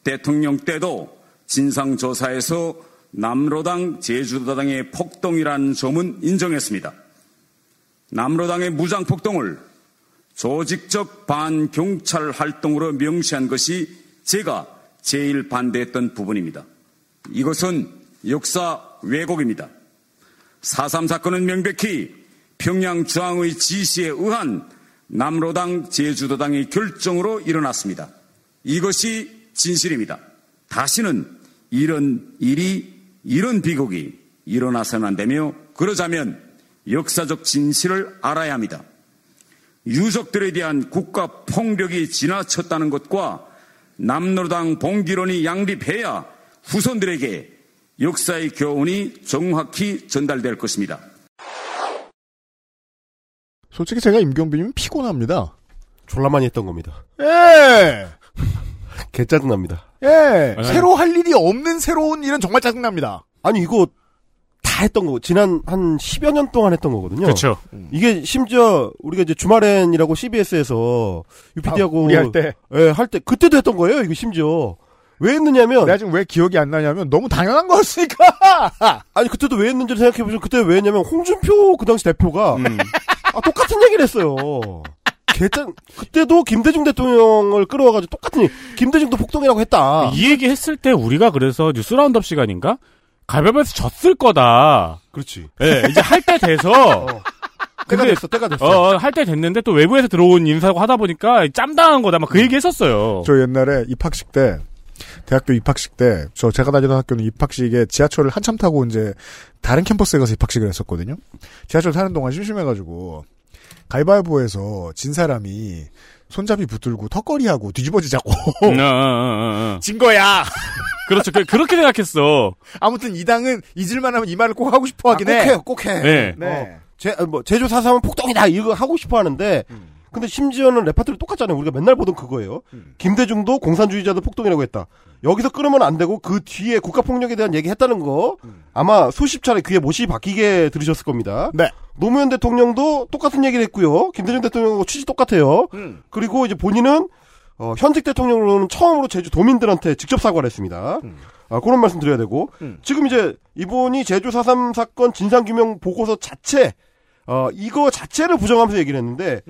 대통령 때도 진상조사에서 남로당 제주도당의 폭동이라는 점은 인정했습니다. 남로당의 무장 폭동을 조직적 반경찰 활동으로 명시한 것이 제가 제일 반대했던 부분입니다. 이것은 역사 왜곡입니다. 4.3 사건은 명백히 평양 중앙의 지시에 의한 남로당 제주도당의 결정으로 일어났습니다. 이것이 진실입니다. 다시는 이런 일이 이런 비극이 일어나서는 안 되며 그러자면 역사적 진실을 알아야 합니다. 유족들에 대한 국가 폭력이 지나쳤다는 것과 남로당 봉기론이 양립해야 후손들에게 역사의 교훈이 정확히 전달될 것입니다.
솔직히 제가 임경빈이면 피곤합니다.
졸라 많이 했던 겁니다.
예!
개 짜증납니다.
예!
아니,
새로 할 일이 없는 새로운 일은 정말 짜증납니다.
아니, 이거 다 했던 거, 지난 한 10여 년 동안 했던 거거든요.
그렇죠.
이게 심지어 우리가 이제 주말엔이라고 CBS에서 UPD하고
아, 우리 할 때.
예, 할 때 그때도 했던 거예요. 이거 심지어 왜 했느냐면
내가 지금 왜 기억이 안 나냐면 너무 당연한 거였으니까.
아니 그때도 왜 했는지를 생각해 보시면 그때 왜 했냐면 홍준표 그 당시 대표가
음.
아, 똑같은 얘기를 했어요. 개짠 그때도 김대중 대통령을 끌어와가지고 똑같은 얘기. 김대중도 폭동이라고 했다.
이 얘기 했을 때 우리가 그래서 뉴스 라운드업 시간인가? 가볍에서 졌을 거다.
그렇지.
예, 이제 할 때 돼서.
때가
근데-
됐어, 때가 됐어.
어, 할 때 됐는데 또 외부에서 들어온 인사고 하다 보니까 짬당한 거다. 막 그 얘기 했었어요.
저 옛날에 입학식 때 대학교 입학식 때 저 제가 다니던 학교는 입학식에 지하철을 한참 타고 이제 다른 캠퍼스에 가서 입학식을 했었거든요. 지하철 타는 동안 심심해가지고 가위바위보에서 진 사람이 손잡이 붙들고 턱걸이하고 뒤집어지자고
어, 어, 어, 어, 어.
진 거야.
그렇죠. 그, 그렇게 생각했어.
아무튼 이 당은 잊을만하면 이 말을 꼭 하고 싶어 하긴
아, 꼭
해.
해요, 꼭 해.
네.
네.
어, 제, 뭐, 제주 사삼은 폭동이다! 이거 하고 싶어 하는데, 근데 심지어는 레파토리 똑같잖아요. 우리가 맨날 보던 그거예요. 김대중도 공산주의자도 폭동이라고 했다. 여기서 끊으면 안 되고, 그 뒤에 국가 폭력에 대한 얘기 했다는 거, 아마 수십 차례 귀에 못이 박히게 들으셨을 겁니다.
네.
노무현 대통령도 똑같은 얘기를 했고요. 김대중 대통령하고 취지 똑같아요. 그리고 이제 본인은, 어, 현직 대통령으로는 처음으로 제주 도민들한테 직접 사과를 했습니다. 아, 그런 말씀 드려야 되고, 지금 이제 이분이 제주 4.3 사건 진상규명 보고서 자체, 어, 이거 자체를 부정하면서 얘기를 했는데,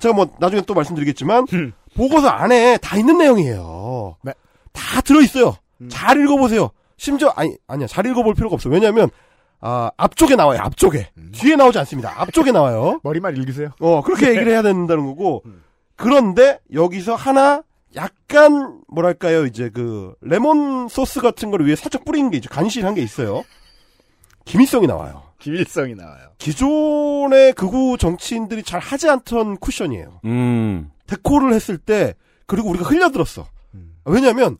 제가 뭐 나중에 또 말씀드리겠지만, 보고서 안에 다 있는 내용이에요.
네.
다 들어있어요. 잘 읽어보세요. 심지어, 아니, 아니야. 잘 읽어볼 필요가 없어. 왜냐면, 아, 앞쪽에 나와요. 앞쪽에. 뒤에 나오지 않습니다. 앞쪽에 나와요.
머리만 읽으세요.
어, 그렇게 얘기를 해야 된다는 거고. 그런데 여기서 하나 약간 뭐랄까요? 이제 그 레몬 소스 같은 거를 위에 살짝 뿌리는 게 이제 간신한 게 있어요. 김일성이 나와요.
김일성이 나와요.
기존의 극우 정치인들이 잘 하지 않던 쿠션이에요.
음.
데코를 했을 때 그리고 우리가 흘려들었어. 왜냐하면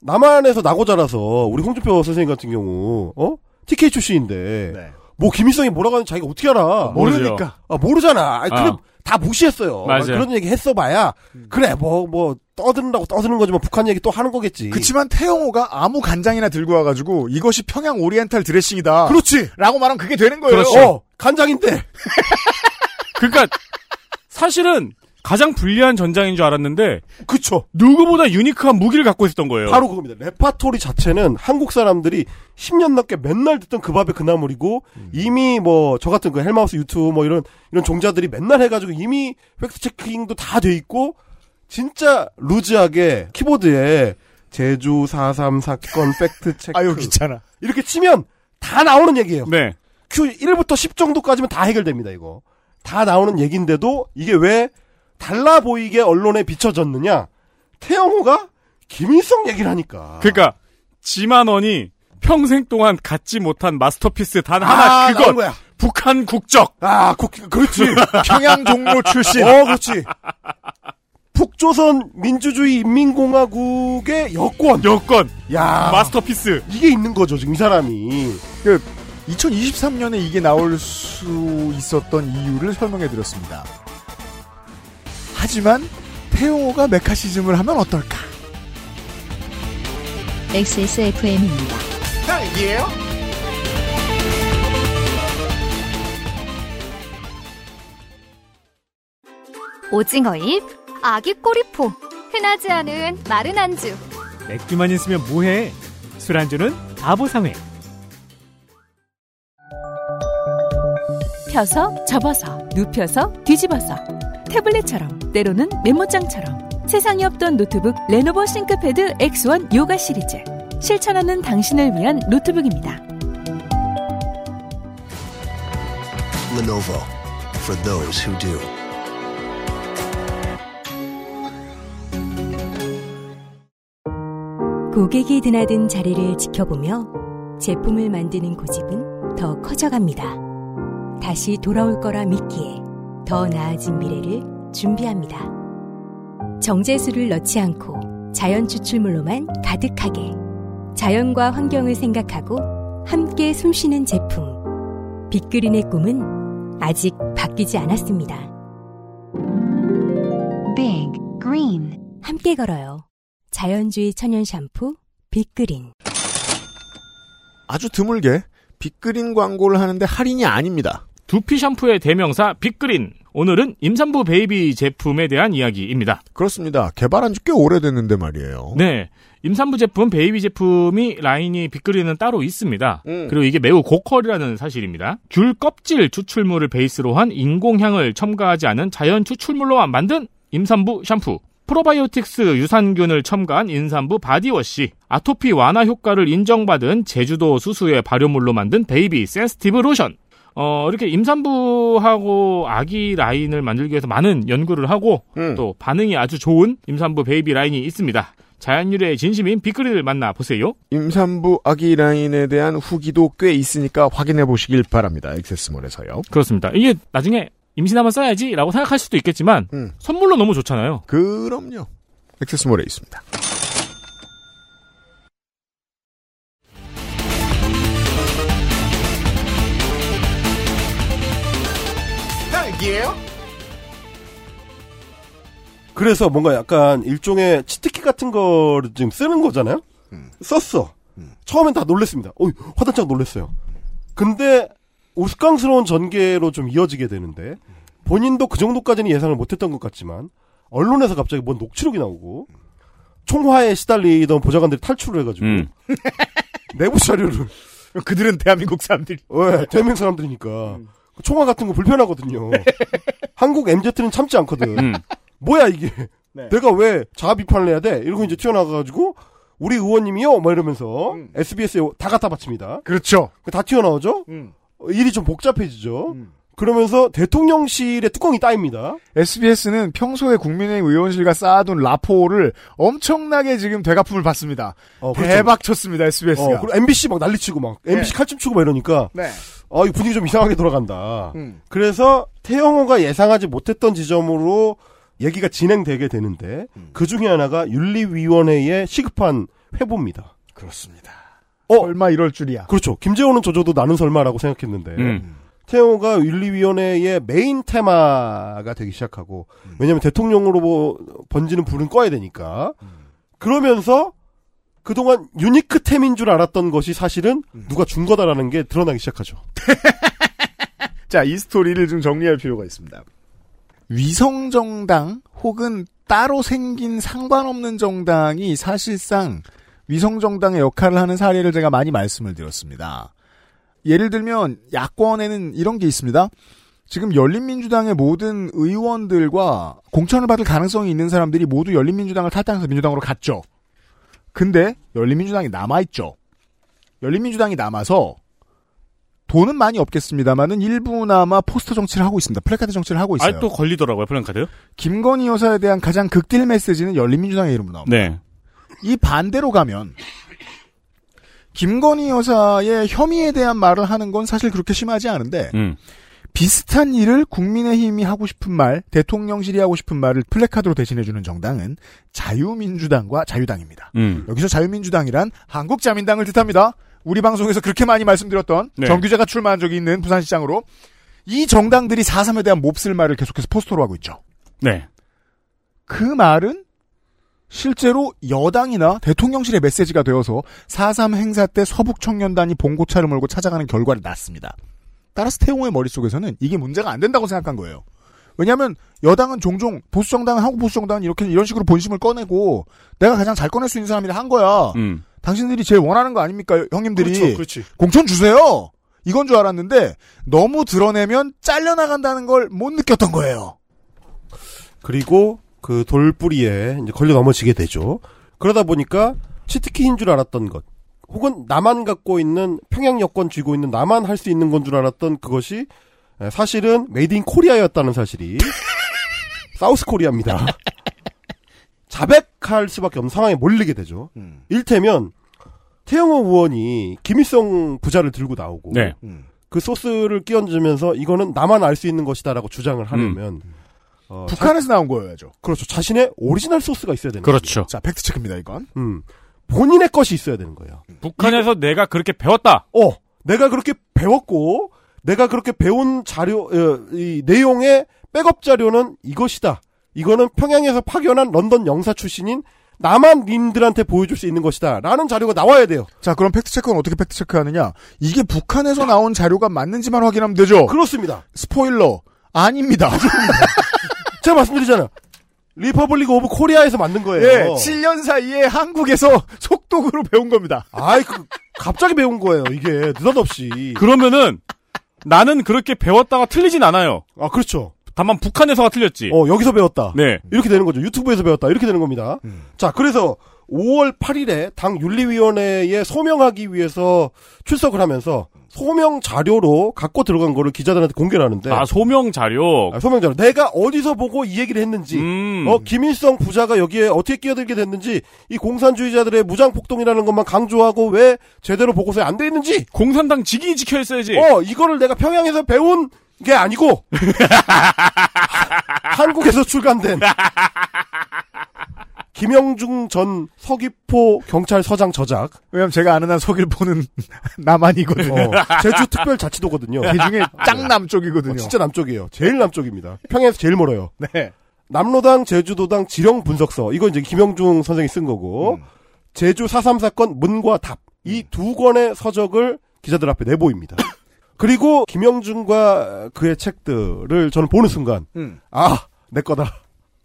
남한에서 나고 자라서 우리 홍준표 선생님 같은 경우 어 TK 출신인데
네.
뭐 김일성이 뭐라고 하는지 자기가 어떻게 알아?
모르죠.
모르니까.
아, 모르잖아. 아니, 그래,
어.
다 무시했어요.
맞아요.
그런 얘기 했어봐야 그래 뭐뭐 떠드는다고 떠드는 거지만 북한 얘기 또 하는 거겠지.
그치만 태영호가 아무 간장이나 들고 와가지고 이것이 평양 오리엔탈 드레싱이다.
그렇지.
라고 말하면 그게 되는 거예요.
그렇죠.
어 간장인데
그러니까 사실은 가장 불리한 전장인 줄 알았는데
그쵸.
누구보다 unique한 무기를 갖고 있었던 거예요.
바로 그겁니다. 레파토리 자체는 한국 사람들이 10년 넘게 맨날 듣던 그 밥의 그 나물이고 이미 뭐 저 같은 그 헬마우스 유튜브 뭐 이런 이런 종자들이 맨날 해가지고 이미 fact checking도 다 돼 있고 진짜 loose하게 키보드에 제주 4.3 사건 팩트 체크
아유 귀찮아.
이렇게 치면 다 나오는 얘기예요.
네.
Q 1부터 10 정도까지면 다 해결됩니다, 이거. 다 나오는 얘기인데도 이게 왜 달라 보이게 언론에 비춰졌느냐? 태영호가 김일성 얘기를 하니까.
그러니까 지만원이 평생 동안 갖지 못한 마스터피스 단 하나
아, 거야.
북한 국적.
아, 국, 그렇지.
평양 종로 출신.
어, 그렇지. 북조선 민주주의 인민공화국의 여권.
여권
야,
마스터피스.
이게 있는 거죠, 지금 이 사람이.
2023년에 이게 나올 수 있었던 이유를 설명해 드렸습니다. 하지만 태용호가 메카시즘을 하면 어떨까?
XSFM입니다.
오징어잎, 아기 꼬리포, 흔하지 않은 마른 안주.
맥주만 있으면 뭐해? 술안주는 다보상회.
펴서 접어서 눕혀서 뒤집어서 태블릿처럼 때로는 메모장처럼 세상에 없던 노트북 레노버 싱크패드 X1 요가 시리즈 실천하는 당신을 위한 노트북입니다.
Lenovo for those who do.
고객이 드나든 자리를 지켜보며 제품을 만드는 고집은 더 커져갑니다. 다시 돌아올 거라 믿기에 더 나아진 미래를 준비합니다. 정제수를 넣지 않고 자연 추출물로만 가득하게 자연과 환경을 생각하고 함께 숨쉬는 제품. 빅그린의 꿈은 아직 바뀌지 않았습니다.
Big Green
함께 걸어요. 자연주의 천연 샴푸 빅그린.
아주 드물게 빅그린 광고를 하는데 할인이 아닙니다.
두피 샴푸의 대명사 빅그린. 오늘은 임산부 baby 제품에 대한 이야기입니다.
그렇습니다. 개발한 지 꽤 오래됐는데 말이에요.
네. 임산부 제품, baby 제품이 라인이 빅그린은 따로 있습니다.
음.
그리고 이게 매우 고퀄이라는 사실입니다. 귤 껍질 추출물을 베이스로 한 인공향을 첨가하지 않은 자연 추출물로 만든 임산부 샴푸. 프로바이오틱스 유산균을 첨가한 임산부 body wash. 아토피 완화 효과를 인정받은 제주도 수수의 발효물로 만든 baby sensitive 로션. 어, 이렇게 임산부하고 아기 라인을 만들기 위해서 많은 연구를 하고
음.
또 반응이 아주 좋은 임산부 baby 라인이 있습니다. 자연유래의 진심인 빅그린을 만나보세요.
임산부 아기 라인에 대한 후기도 꽤 있으니까 확인해 보시길 바랍니다. 액세스몰에서요.
그렇습니다. 이게 나중에 임신하면 써야지라고 생각할 수도 있겠지만
음.
선물로 너무 좋잖아요.
그럼요. 액세스몰에 있습니다.
그래서 뭔가 약간 일종의 치트키 같은 거를 지금 쓰는 거잖아요? 썼어. 처음엔 다 놀랬습니다. 어, 화단짝 놀랬어요. 근데 우스꽝스러운 전개로 좀 이어지게 되는데 본인도 그 정도까지는 예상을 못했던 것 같지만 언론에서 갑자기 뭔 녹취록이 나오고 총화에 시달리던 보좌관들이 탈출을 해가지고
음.
내부 자료를
그들은 대한민국 사람들이.
왜 대한민국 사람들이니까 총화 같은 거 불편하거든요. 한국 MZ는 참지 않거든.
음.
뭐야 이게?
네.
내가 왜 자아 비판을 해야 돼? 이러고 이제 튀어나와가지고 우리 의원님이요, 뭐 이러면서 SBS에 다 갖다 바칩니다.
그렇죠.
다 튀어나오죠.
음.
어, 일이 좀 복잡해지죠.
음.
그러면서 대통령실의 뚜껑이 따입니다.
SBS는 평소에 국민의힘 의원실과 쌓아둔 라포를 엄청나게 지금 되갚음을 받습니다.
어, 그렇죠.
대박 쳤습니다, SBS가.
어, 그리고 MBC 막 난리치고 막 MBC 칼집 치고 막 이러니까
네.
어, 이 분위기 좀 이상하게 돌아간다.
음.
그래서 태영호가 예상하지 못했던 지점으로 얘기가 진행되게 되는데
음.
그 중에 하나가 윤리위원회의 시급한 회부입니다.
그렇습니다.
어,
얼마 이럴 줄이야.
그렇죠. 김재원은 조져도 나는 설마라고 생각했는데
음.
태영호가 윤리위원회의 메인 테마가 되기 시작하고
음.
왜냐하면 대통령으로 뭐 번지는 불은 꺼야 되니까
음.
그러면서 그동안 unique템인 줄 알았던 것이 사실은
음.
누가 준 거다라는 게 드러나기 시작하죠.
자, 이 스토리를 좀 정리할 필요가 있습니다. 위성정당 혹은 따로 생긴 상관없는 정당이 사실상 위성정당의 역할을 하는 사례를 제가 많이 말씀을 드렸습니다. 예를 들면 야권에는 이런 게 있습니다. 지금 열린민주당의 모든 의원들과 공천을 받을 가능성이 있는 사람들이 모두 열린민주당을 탈당해서 민주당으로 갔죠. 근데 열린민주당이 남아있죠. 열린민주당이 남아서 돈은 많이 없겠습니다만은 일부나마 포스터 정치를 하고 있습니다. 플래카드 정치를 하고 있어요.
아또 걸리더라고요 플랜카드.
김건희 여사에 대한 가장 극딜 메시지는 열린민주당의 이름으로 나옵니다.
네.
이 반대로 가면 김건희 여사의 혐의에 대한 말을 하는 건 사실 그렇게 심하지 않은데
음.
비슷한 일을 국민의힘이 하고 싶은 말, 대통령실이 하고 싶은 말을 플래카드로 대신해주는 정당은 자유민주당과 자유당입니다.
음.
여기서 자유민주당이란 한국자민당을 뜻합니다. 우리 방송에서 그렇게 많이 말씀드렸던
네.
정규자가 출마한 적이 있는 부산시장으로 이 정당들이 4.3에 대한 몹쓸 말을 계속해서 포스터로 하고 있죠.
네.
그 말은 실제로 여당이나 대통령실의 메시지가 되어서 4.3 행사 때 서북청년단이 봉고차를 몰고 찾아가는 결과를 낳습니다. 따라서 태용호의 머릿속에서는 이게 문제가 안 된다고 생각한 거예요. 왜냐하면 여당은 종종 보수정당은 한국 보수정당은 이렇게 이런 식으로 본심을 꺼내고 내가 가장 잘 꺼낼 수 있는 사람이라 한 거야.
음.
당신들이 제일 원하는 거 아닙니까 형님들이
그렇죠, 그렇지.
공천 주세요. 이건 줄 알았는데 너무 드러내면 잘려나간다는 걸 못 느꼈던 거예요.
그리고 그 돌뿌리에 이제 걸려 넘어지게 되죠. 그러다 보니까 cheat key인 줄 알았던 것, 혹은 나만 갖고 있는 평양 여권 쥐고 있는 나만 할 수 있는 건 줄 알았던 그것이 에, 사실은 made in Korea였다는 사실이 South Korea입니다. 자백할 수밖에 없는 상황에 몰리게 되죠.
음.
일테면 태영호 의원이 김일성 부자를 들고 나오고
네.
그 소스를 끼얹으면서 이거는 나만 알 수 있는 것이다라고 주장을 하려면 어,
북한에서 나온 거여야죠.
자, 그렇죠. 자신의 오리지널 소스가 있어야 되는
그렇죠.
자 fact check입니다 이건.
음. 본인의 것이 있어야 되는 거예요.
북한에서 내가 그렇게 배웠다.
어, 내가 그렇게 배웠고, 내가 그렇게 배운 자료, 어, 이 내용의 백업 자료는 이것이다. 이거는 평양에서 파견한 런던 영사 출신인 나만 님들한테 보여줄 수 있는 것이다. 라는 자료가 나와야 돼요.
자 그럼 fact check는 어떻게 fact check 하느냐? 이게 북한에서 나온 자료가 맞는지만 확인하면 되죠.
그렇습니다.
스포일러 아닙니다.
제가 말씀드리잖아요. Republic of Korea에서 만든 거예요.
예, 7년 사이에 한국에서 속독으로 배운 겁니다.
아이, 그, 갑자기 배운 거예요. 이게, 느닷없이.
그러면은 나는 그렇게 배웠다가 틀리진 않아요.
아, 그렇죠.
다만 북한에서가 틀렸지.
어, 여기서 배웠다.
네.
이렇게 되는 거죠. 유튜브에서 배웠다. 이렇게 되는 겁니다.
음.
자, 그래서 5월 8일에 당 윤리위원회에 소명하기 위해서 출석을 하면서 소명 자료로 갖고 들어간 거를 기자들한테 공개를 하는데
아 소명 자료.
아, 소명 자료. 내가 어디서 보고 이 얘기를 했는지,
음.
어 김일성 부자가 여기에 어떻게 끼어들게 됐는지, 이 공산주의자들의 무장 폭동이라는 것만 강조하고 왜 제대로 보고서에 안 돼 있는지,
공산당 직인이 지켜 있어야지.
어 이거를 내가 평양에서 배운 게 아니고 한국에서 출간된 김영중 전 서귀포 경찰서장 저작
왜냐면 제가 아는 한 서길포는 남한이거든요.
어, 제주 특별자치도거든요.
그 중에 짱 남쪽이거든요.
어, 진짜 남쪽이에요. 제일 남쪽입니다. 평양에서 제일 멀어요.
네.
남로당 제주도당 지령 분석서 이거 이제 김영중 선생이 쓴 거고
음.
제주 4.3 사건 문과 답 이 두 권의 서적을 기자들 앞에 내보입니다. 그리고 김영중과 그의 책들을 저는 보는 순간
음.
아 내 거다.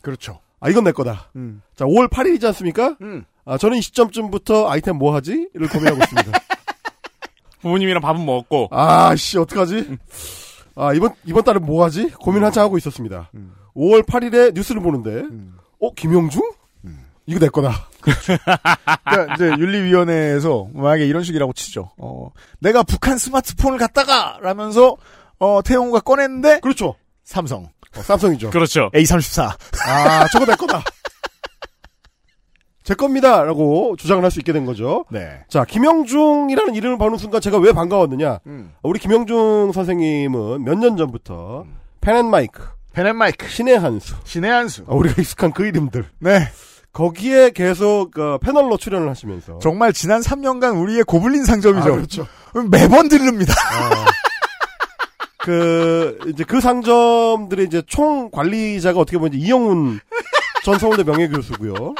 그렇죠.
아 이건 내 거다.
음.
자 5월 8일이지 않습니까?
음.
아 저는 이 시점쯤부터 아이템 뭐 하지?를 고민하고 있습니다.
부모님이랑 밥은 먹었고.
아씨 어떡하지? 아 이번 이번 달에 뭐 하지? 고민 한참 하고 있었습니다. 5월 8일에 뉴스를 보는데 어 김영중? 이거 내 거다.
그러니까 이제 윤리위원회에서 만약에 이런 식이라고 치죠. 어, 내가 북한 스마트폰을 갖다가 라면서 어, 태용호가 꺼냈는데
그렇죠.
삼성.
어, 삼성이죠.
그렇죠.
A34.
아, 저거 내 거다. 제 겁니다. 라고 주장을 할 수 있게 된 거죠.
네.
자, 김영중이라는 이름을 보는 순간 제가 왜 반가웠느냐.
음.
우리 김영중 선생님은 몇 년 전부터 펜앤마이크,
펜앤마이크,
신의 한수,
신의 한수.
아, 우리가 익숙한 그 이름들.
네.
거기에 계속 어, 패널로 출연을 하시면서
정말 지난 3년간 우리의 고블린 상점이죠.
아, 그렇죠.
매번 들릅니다.
그 이제 그 상점들의 이제 총 관리자가 어떻게 보면 이제 이영훈 전 서울대 명예 교수고요.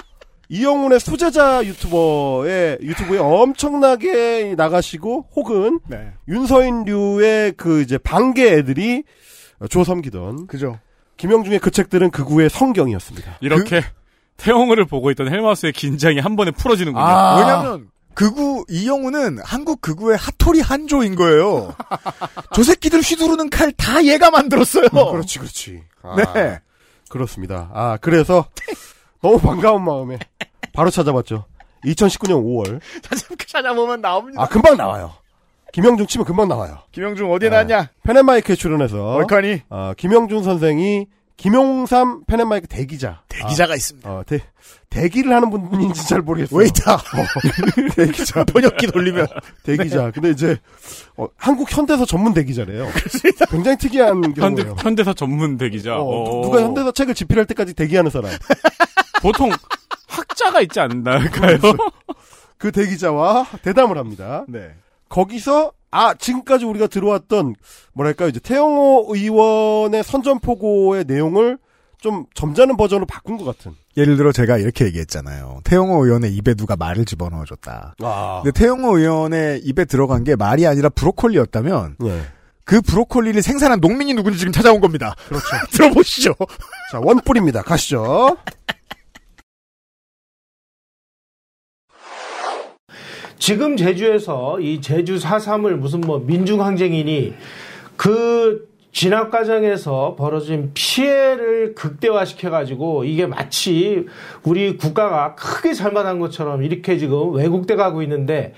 이영훈의 수제자 유튜버의 유튜브에 엄청나게 나가시고 혹은
네.
윤서인류의 그 이제 반개 애들이 조섬기던
그죠.
김영중의 그 책들은 극우의 성경이었습니다.
이렇게 태용호를 보고 있던 헬마우스의 긴장이 한 번에 풀어지는군요.
아.
왜냐면 극우 이영우는 한국 극우의 핫토리 한조인 거예요. 저 새끼들 휘두르는 칼 다 얘가 만들었어요.
그렇지, 그렇지. 아,
네.
그렇습니다. 아, 그래서 너무 반가운 마음에 바로 찾아봤죠. 2019년 5월.
찾아보면 나옵니다.
아, 금방 나와요. 김영중 치면 금방 나와요.
김영중 어디에 나왔냐?
펜앤마이크에 출연해서
얼카니
어, 김영중 선생이 김용삼 펜앤마이크 대기자.
대기자가 있습니다.
어, 대, 대기를 하는 분인지 잘 모르겠어요.
웨이터.
어, 대기자.
번역기 돌리면
대기자. 근데 이제 어, 한국 현대사 전문 대기자래요. 굉장히 특이한
현대,
경우예요.
현대 사 전문 대기자.
어,
어.
누가 현대사 책을 집필할 때까지 대기하는 사람.
보통 학자가 있지 않나요?
그 대기자와 대담을 합니다.
네.
거기서 아 지금까지 우리가 들어왔던 뭐랄까요 이제 태영호 의원의 선전포고의 내용을 좀 점잖은 버전으로 바꾼 것 같은.
예를 들어 제가 이렇게 얘기했잖아요. 태용호 의원의 입에 누가 말을 집어넣어줬다.
아.
근데 태용호 의원의 입에 들어간 게 말이 아니라 브로콜리였다면
네.
그 브로콜리를 생산한 농민이 누군지 지금 찾아온 겁니다.
그렇죠.
들어보시죠.
자 원뿔입니다. 가시죠.
지금 제주에서 이 제주 4.3을 무슨 뭐 민중항쟁이니 그 진압 과정에서 벌어진 피해를 극대화시켜가지고 이게 마치 우리 국가가 크게 잘못한 것처럼 이렇게 지금 왜곡돼 가고 있는데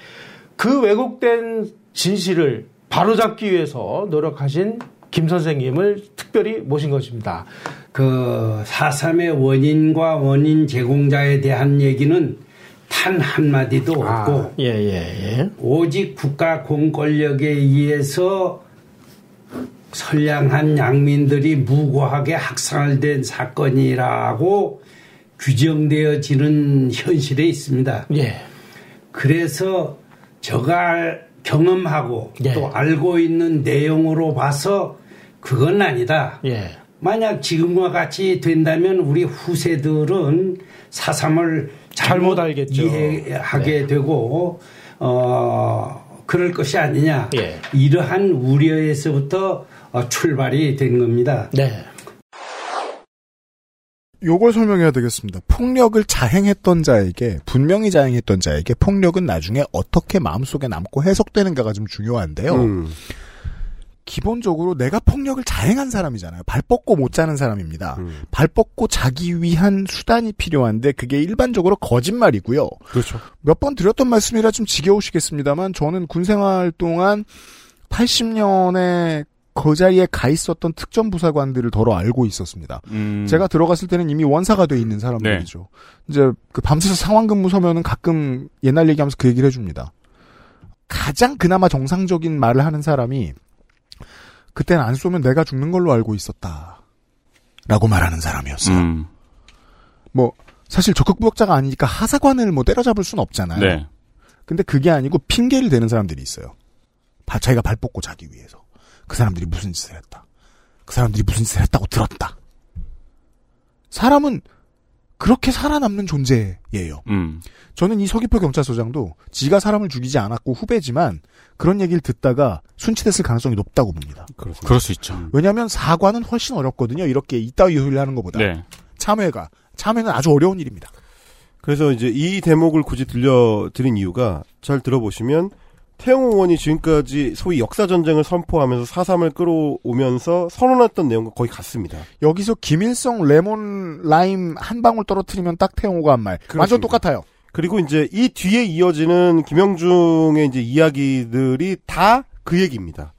그 왜곡된 진실을 바로잡기 위해서 노력하신 김 선생님을 특별히 모신 것입니다.
그 4.3의 원인과 원인 제공자에 대한 얘기는 단 한마디도 없고
예, 예, 예.
오직 국가 공권력에 의해서 선량한 양민들이 무고하게 학살된 사건이라고 규정되어지는 현실에 있습니다.
예.
그래서 저가 경험하고
예.
또 알고 있는 내용으로 봐서 그건 아니다.
예.
만약 지금과 같이 된다면 우리 후세들은 사삼을
잘못 알겠죠.
이해하게
네.
되고 어 그럴 것이 아니냐.
예.
이러한 우려에서부터 어, 출발이 된 겁니다.
네.
요걸 설명해야 되겠습니다. 폭력을 자행했던 자에게, 분명히 자행했던 자에게 폭력은 나중에 어떻게 마음속에 남고 해석되는가가 좀 중요한데요.
음.
기본적으로 내가 폭력을 자행한 사람이잖아요. 발 뻗고 못 자는 사람입니다. 발 뻗고 자기 위한 수단이 필요한데 그게 일반적으로 거짓말이고요.
그렇죠.
몇 번 드렸던 말씀이라 좀 지겨우시겠습니다만 저는 군 생활 동안 80년에 그 자리에 가 있었던 특전 부사관들을 더러 알고 있었습니다.
음.
제가 들어갔을 때는 이미 원사가 돼 있는 사람들이죠. 이제 그 밤새서 상황 근무 서면은 가끔 옛날 얘기하면서 그 얘기를 해줍니다. 가장 그나마 정상적인 말을 하는 사람이 그때는 안 쏘면 내가 죽는 걸로 알고 있었다. 라고 말하는 사람이었어요.
음.
뭐 사실 적극부역자가 아니니까 하사관을 뭐 때려잡을 순 없잖아요.
네.
근데 그게 아니고 핑계를 대는 사람들이 있어요. 바- 자기가 발 뻗고 자기 위해서. 그 사람들이 무슨 짓을 했다. 그 사람들이 무슨 짓을 했다고 들었다. 사람은 그렇게 살아남는 존재예요.
음.
저는 이 서귀포 경찰서장도 지가 사람을 죽이지 않았고 후배지만 그런 얘기를 듣다가 순치됐을 가능성이 높다고 봅니다.
그렇습니다.
그럴 수 있죠.
왜냐하면 사과는 훨씬 어렵거든요. 이렇게 이따위 소리를 하는 것보다
네.
참회가 참회는 아주 어려운 일입니다.
그래서 이제 이 대목을 굳이 들려드린 이유가 잘 들어보시면 태영 의원이 지금까지 소위 역사 전쟁을 선포하면서 사삼을 끌어오면서 선언했던 내용과 거의 같습니다.
여기서 김일성 레몬 라임 한 방울 떨어뜨리면 딱 태용호가 한 말. 완전
그렇습니다.
똑같아요.
그리고 이제 이 뒤에 이어지는 김영중의 이제 이야기들이 다 그 얘기입니다.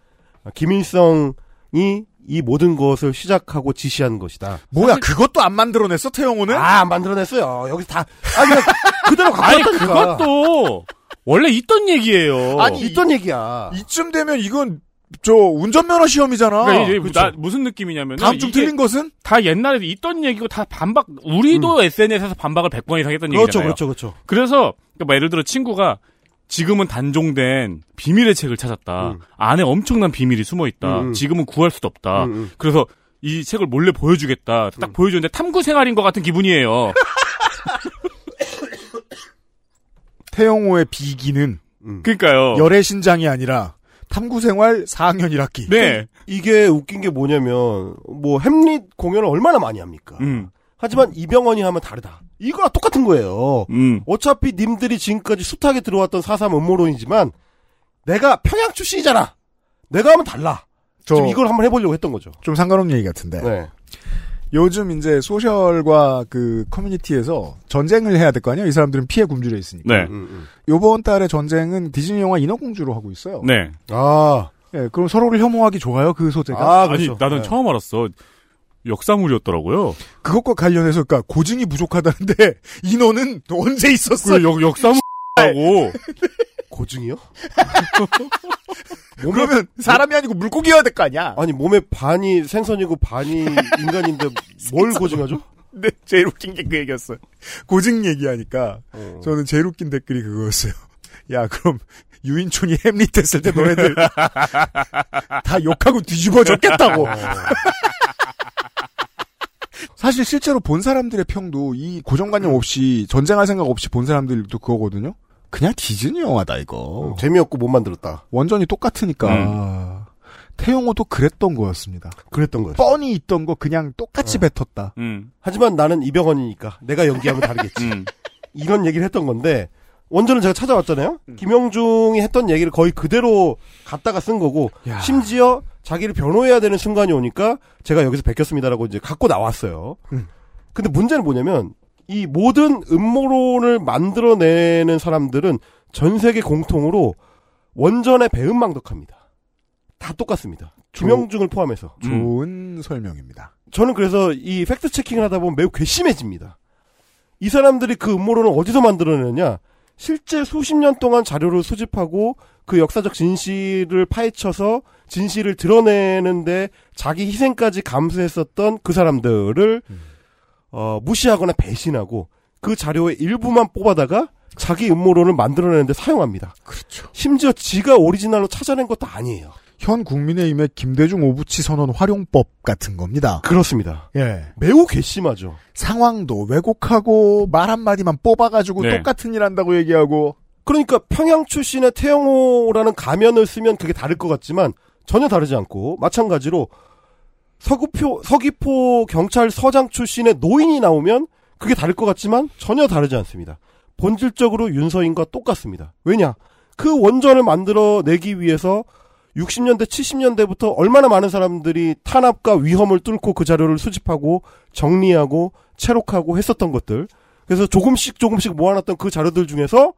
김일성 이 모든 것을 시작하고 지시한 것이다.
뭐야, 그것도 안 만들어냈어, 태영호는?
아, 안 만들어냈어요. 여기서 다, 아, 그냥 그대로 갖고
아니
왔다니까.
그것도 원래 있던 얘기예요.
아니,
있던 얘기야.
이쯤 되면 이건 저 운전면허 시험이잖아.
그러니까 무슨 느낌이냐면
다음 중 틀린 것은
다 옛날에 있던 얘기고 다 반박 우리도 SNS에서 반박을 100번 이상 했던
그렇죠,
얘기잖아요.
그렇죠, 그렇죠.
그래서 그러니까 뭐 예를 들어 친구가 지금은 단종된 비밀의 책을 찾았다. 안에 엄청난 비밀이 숨어 있다.
음, 음.
지금은 구할 수도 없다.
음, 음.
그래서 이 책을 몰래 보여주겠다. 딱 보여줬는데 탐구 생활인 것 같은 기분이에요.
태영호의 비기는
그러니까요.
열애 신장이 아니라 탐구 생활 4학년 1학기.
네.
이게 웃긴 게 뭐냐면, 뭐, 햄릿 공연을 얼마나 많이 합니까?
음.
하지만 이병헌이 하면 다르다. 이거랑 똑같은 거예요.
음.
어차피 님들이 지금까지 숱하게 들어왔던 4.3 음모론이지만, 내가 평양 출신이잖아. 내가 하면 달라.
저-
지금 이걸 한번 해보려고 했던 거죠.
좀 상관없는 얘기 같은데.
네.
요즘 이제 소셜과 그 커뮤니티에서 전쟁을 해야 될 거 아니에요? 이 사람들은 피해 굶주려 있으니까.
네.
음,
요번 달에 전쟁은 디즈니 영화 인어공주로 하고 있어요.
네.
아.
예, 그럼 서로를 혐오하기 좋아요, 그 소재가?
아,
아니
그렇죠.
나는
네.
처음 알았어. 역사물이었더라고요.
그것과 관련해서, 그니까, 고증이 부족하다는데, 인어는 언제 있었어?
그 역, 역사물이라고.
고증이요?
그러면 사람이 아니고 물고기여야 될 거 아니야?
아니, 몸에 반이 생선이고 반이 인간인데 뭘 고증하죠?
네, 제일 웃긴 게 그 얘기였어요. 고증 얘기하니까,
어.
저는 제일 웃긴 댓글이 그거였어요. 야, 그럼, 유인촌이 햄릿 했을 때 너네들, 다 욕하고 뒤집어졌겠다고. 사실 실제로 본 사람들의 평도 이 고정관념 없이 전쟁할 생각 없이 본 사람들도 그거거든요. 그냥 디즈니 영화다 이거.
재미없고 못 만들었다.
원전이 똑같으니까. 태용호도 그랬던 거였습니다.
그랬던 거예요.
뻔히 있던 거 그냥 똑같이 뱉었다.
음.
하지만 나는 이병헌이니까 내가 연기하면 다르겠지.
음.
이런 얘기를 했던 건데 원전을 제가 찾아왔잖아요.
음.
김영중이 했던 얘기를 거의 그대로 갖다가 쓴 거고
야.
심지어 자기를 변호해야 되는 순간이 오니까 제가 여기서 베꼈습니다라고 이제 갖고 나왔어요.
음.
근데 문제는 뭐냐면 이 모든 음모론을 만들어내는 사람들은 전 세계 공통으로 원전의 배은망덕합니다. 다 똑같습니다. 김영중을 포함해서.
좋은 설명입니다.
저는 그래서 이 팩트 체킹을 하다 보면 매우 괘씸해집니다. 이 사람들이 그 음모론을 어디서 만들어내느냐? 실제 수십 년 동안 자료를 수집하고 그 역사적 진실을 파헤쳐서 진실을 드러내는데 자기 희생까지 감수했었던 그 사람들을 어, 무시하거나 배신하고 그 자료의 일부만 뽑아다가 자기 음모론을 만들어내는데 사용합니다.
그렇죠.
심지어 지가 오리지널로 찾아낸 것도 아니에요.
현 국민의힘의 김대중 오부치 선언 활용법 같은 겁니다.
그렇습니다.
예.
매우 괘씸하죠.
상황도 왜곡하고 말 한마디만 뽑아가지고
네.
똑같은 일 한다고 얘기하고
그러니까 평양 출신의 태영호라는 가면을 쓰면 그게 다를 것 같지만 전혀 다르지 않고 마찬가지로 서구표 서귀포 경찰서장 출신의 노인이 나오면 그게 다를 것 같지만 전혀 다르지 않습니다. 본질적으로 윤서인과 똑같습니다. 왜냐? 그 원전을 만들어내기 위해서 60년대, 70년대부터 얼마나 많은 사람들이 탄압과 위험을 뚫고 그 자료를 수집하고 정리하고 채록하고 했었던 것들. 그래서 조금씩 조금씩 모아놨던 그 자료들 중에서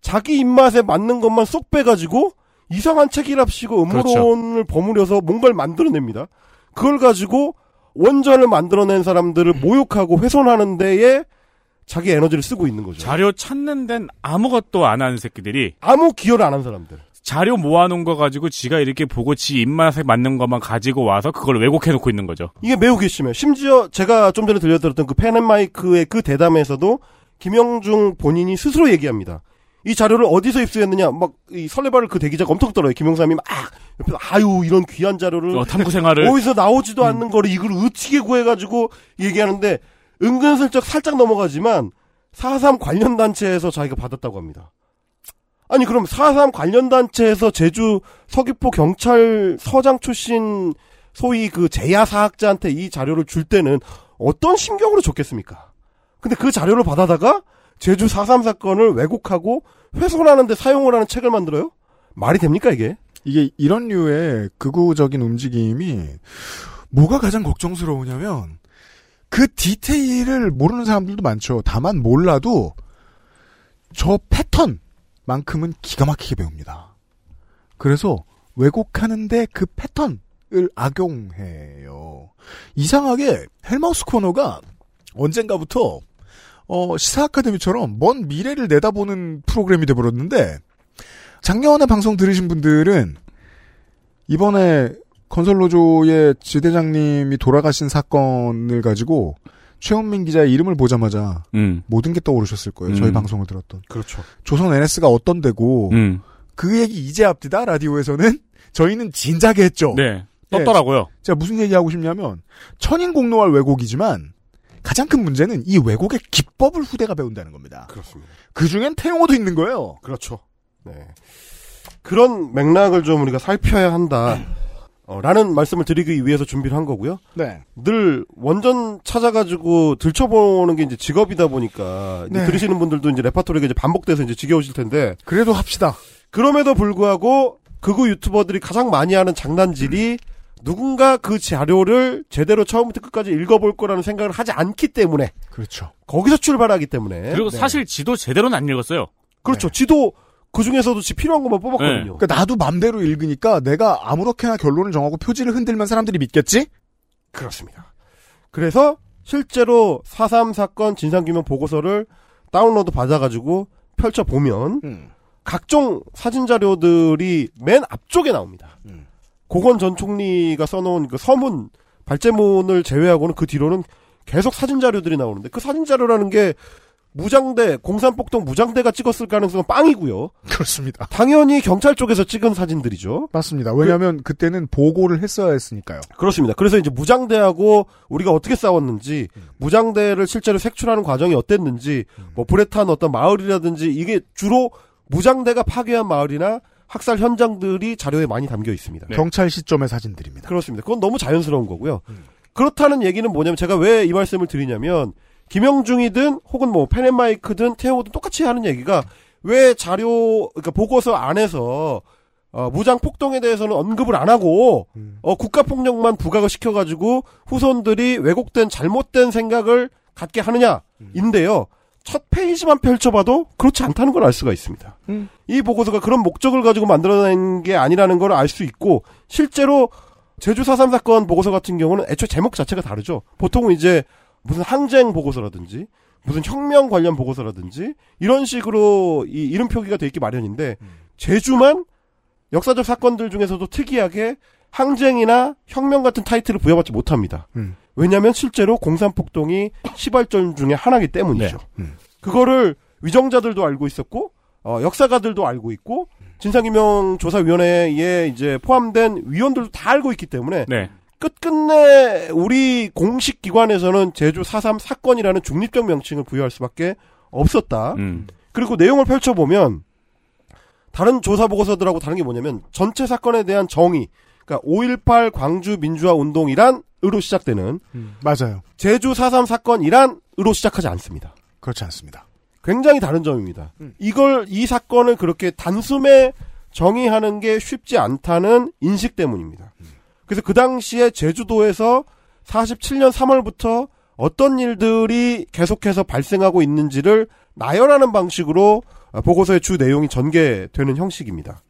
자기 입맛에 맞는 것만 쏙 빼가지고 이상한 책이랍시고 음모론을 버무려서 뭔가를 만들어냅니다. 그걸 가지고 원전을 만들어낸 사람들을 모욕하고 훼손하는 데에 자기 에너지를 쓰고 있는 거죠.
자료 찾는 데는 아무것도 안 하는 새끼들이
아무 기여를 안 한 사람들.
자료 모아놓은 거 가지고 지가 이렇게 보고 지 입맛에 맞는 것만 가지고 와서 그걸 왜곡해놓고 있는 거죠.
이게 매우 괘씸해요. 심지어 제가 좀 전에 들려드렸던 그 펜앤마이크의 그 대담에서도 김영중 본인이 스스로 얘기합니다. 이 자료를 어디서 입수했느냐, 막, 이 설레발을 그 대기자가 엄청 떨어요. 김영삼이 막, 옆에서, 아유, 이런 귀한 자료를.
어, 탐구 생활을.
어디서 나오지도 않는 거를 이걸 어떻게 구해가지고 얘기하는데, 은근슬쩍 살짝 넘어가지만, 4.3 관련 단체에서 자기가 받았다고 합니다. 아니, 그럼 4.3 관련 단체에서 제주 서귀포 경찰서장 출신 소위 그 제야사학자한테 이 자료를 줄 때는 어떤 심경으로 줬겠습니까? 근데 그 자료를 받아다가 제주 4.3 사건을 왜곡하고 훼손하는데 사용을 하는 책을 만들어요? 말이 됩니까, 이게?
이게 이런 류의 극우적인 움직임이 뭐가 가장 걱정스러우냐면 그 디테일을 모르는 사람들도 많죠. 다만 몰라도 저 패턴 만큼은 기가 막히게 배웁니다. 그래서 왜곡하는데 그 패턴 악용해요. 이상하게 헬마우스 코너가 언젠가부터 어, 시사 아카데미처럼 먼 미래를 내다보는 프로그램이 돼버렸는데 작년에 방송 들으신 분들은 이번에 건설노조의 지대장님이 돌아가신 사건을 가지고 최원민 기자의 이름을 보자마자
음.
모든 게 떠오르셨을 거예요. 저희
음.
방송을 들었던.
그렇죠.
조선 NS가 어떤 데고
음.
그 얘기 이제 앞디다 라디오에서는 저희는 진작에 했죠.
네. 떴더라고요.
예, 제가 무슨 얘기하고 싶냐면 천인공노할 왜곡이지만 가장 큰 문제는 이 왜곡의 기법을 후대가 배운다는 겁니다.
그렇습니다.
그 중엔 태용어도 있는 거예요.
그렇죠. 네. 그런 맥락을 좀 우리가 살펴야 한다. 어, 라는 말씀을 드리기 위해서 준비를 한 거고요.
네.
늘 원전 찾아가지고 들춰보는 게 이제 직업이다 보니까 이제
네.
들으시는 분들도 이제 레파토리가 이제 반복돼서 이제 지겨우실 텐데
그래도 합시다.
그럼에도 불구하고 극우 유튜버들이 가장 많이 하는 장난질이 누군가 그 자료를 제대로 처음부터 끝까지 읽어볼 거라는 생각을 하지 않기 때문에
그렇죠.
거기서 출발하기 때문에
그리고
네.
사실 지도 제대로는 안 읽었어요.
그렇죠. 지도 그 중에서도 지 필요한 것만 뽑았거든요.
그러니까 나도 맘대로 읽으니까 내가 아무렇게나 결론을 정하고 표지를 흔들면 사람들이 믿겠지?
그렇습니다. 그래서 실제로 4.3 사건 진상규명 보고서를 다운로드 받아가지고 펼쳐보면
음.
각종 사진 자료들이 맨 앞쪽에 나옵니다.
음.
고건 전 총리가 써놓은 그 서문 발제문을 제외하고는 그 뒤로는 계속 사진 자료들이 나오는데 그 사진 자료라는 게 무장대 공산폭동 무장대가 찍었을 가능성은 빵이고요.
그렇습니다.
당연히 경찰 쪽에서 찍은 사진들이죠.
맞습니다. 왜냐하면 그, 때는 보고를 했어야 했으니까요.
그렇습니다. 그래서 이제 무장대하고 우리가 어떻게 싸웠는지, 무장대를 실제로 색출하는 과정이 어땠는지, 뭐 불에 탄 어떤 마을이라든지 이게 주로 무장대가 파괴한 마을이나 학살 현장들이 자료에 많이 담겨 있습니다.
경찰 시점의 사진들입니다.
그렇습니다. 그건 너무 자연스러운 거고요. 그렇다는 얘기는 뭐냐면 제가 왜 이 말씀을 드리냐면 김영중이든 혹은 뭐 펜앤마이크든 태호든 똑같이 하는 얘기가 왜 자료 그러니까 보고서 안에서 어, 무장 폭동에 대해서는 언급을 안 하고 어, 국가 폭력만 부각을 시켜가지고 후손들이 왜곡된 잘못된 생각을 갖게 하느냐인데요. 첫 페이지만 펼쳐봐도 그렇지 않다는 걸 알 수가 있습니다. 이 보고서가 그런 목적을 가지고 만들어낸 게 아니라는 걸 알 수 있고 실제로 제주 4.3 사건 보고서 같은 경우는 애초에 제목 자체가 다르죠. 보통은 이제 무슨 항쟁 보고서라든지 무슨 혁명 관련 보고서라든지 이런 식으로 이 이름 표기가 돼 있기 마련인데 제주만 역사적 사건들 중에서도 특이하게 항쟁이나 혁명 같은 타이틀을 부여받지 못합니다.
음.
왜냐하면 실제로 공산폭동이 시발전 중에 하나이기 때문이죠.
네.
그거를 위정자들도 알고 있었고 어, 역사가들도 알고 있고 진상규명 조사위원회에 이제 포함된 위원들도 다 알고 있기 때문에
네.
끝끝내 우리 공식 기관에서는 제주 4.3 사건이라는 중립적 명칭을 부여할 수밖에 없었다.
음.
그리고 내용을 펼쳐보면 다른 조사 보고서들하고 다른 게 뭐냐면 전체 사건에 대한 정의, 그러니까 5.18 광주 민주화 운동이란 으로 시작되는
맞아요.
제주 4.3 사건이란 으로 시작하지 않습니다.
그렇지 않습니다.
굉장히 다른 점입니다. 이걸 이 사건을 그렇게 단숨에 정의하는 게 쉽지 않다는 인식 때문입니다. 그래서 그 당시에 제주도에서 47년 3월부터 어떤 일들이 계속해서 발생하고 있는지를 나열하는 방식으로 보고서의 주 내용이 전개되는 형식입니다.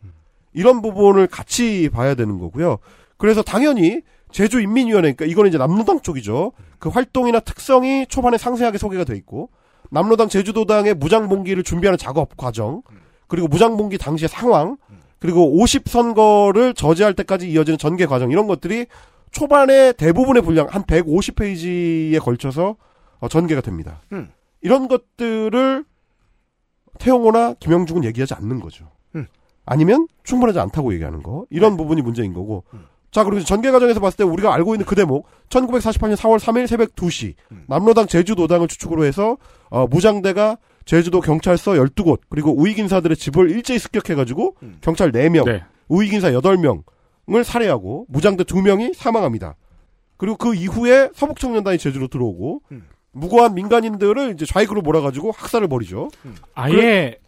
이런 부분을 같이 봐야 되는 거고요. 그래서 당연히 제주인민위원회, 그러니까 이거는 이제 남로당 쪽이죠. 그 활동이나 특성이 초반에 상세하게 소개가 돼 있고, 남로당 제주도당의 무장봉기를 준비하는 작업 과정, 그리고 무장봉기 당시의 상황, 그리고 50선거를 저지할 때까지 이어지는 전개 과정, 이런 것들이 초반에 대부분의 분량, 한 150페이지에 걸쳐서 어, 전개가 됩니다.
음.
이런 것들을 태용호나 김영중은 얘기하지 않는 거죠.
음.
아니면 충분하지 않다고 얘기하는 거. 이런 부분이 문제인 거고. 자, 그리고 전개 과정에서 봤을 때 우리가 알고 있는 그 대목, 1948년 4월 3일 새벽 2시, 남로당 제주도당을 추측으로 해서, 어, 무장대가 제주도 경찰서 12곳, 그리고 우익 인사들의 집을 일제히 습격해 가지고, 경찰 4명,
네.
우익 인사 8명을 살해하고, 무장대 2명이 사망합니다. 그리고 그 이후에 서북 청년단이 제주로 들어오고, 무고한 민간인들을 이제 좌익으로 몰아가지고 학살을 벌이죠.
아예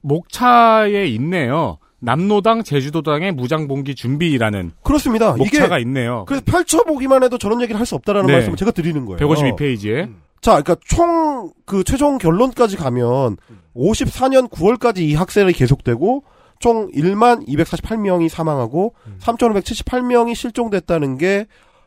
목차에 있네요. 남로당 제주도당의 무장봉기 준비라는
그렇습니다.
목차가
이게
있네요.
그래서 펼쳐보기만 해도 저런 얘기를 할 수 없다라는
네.
말씀을 제가 드리는 거예요.
152페이지에
자, 그러니까 총 그 최종 결론까지 가면 54년 9월까지 이 학살이 계속되고 총 1만 248명이 사망하고 3,578명이 실종됐다는 게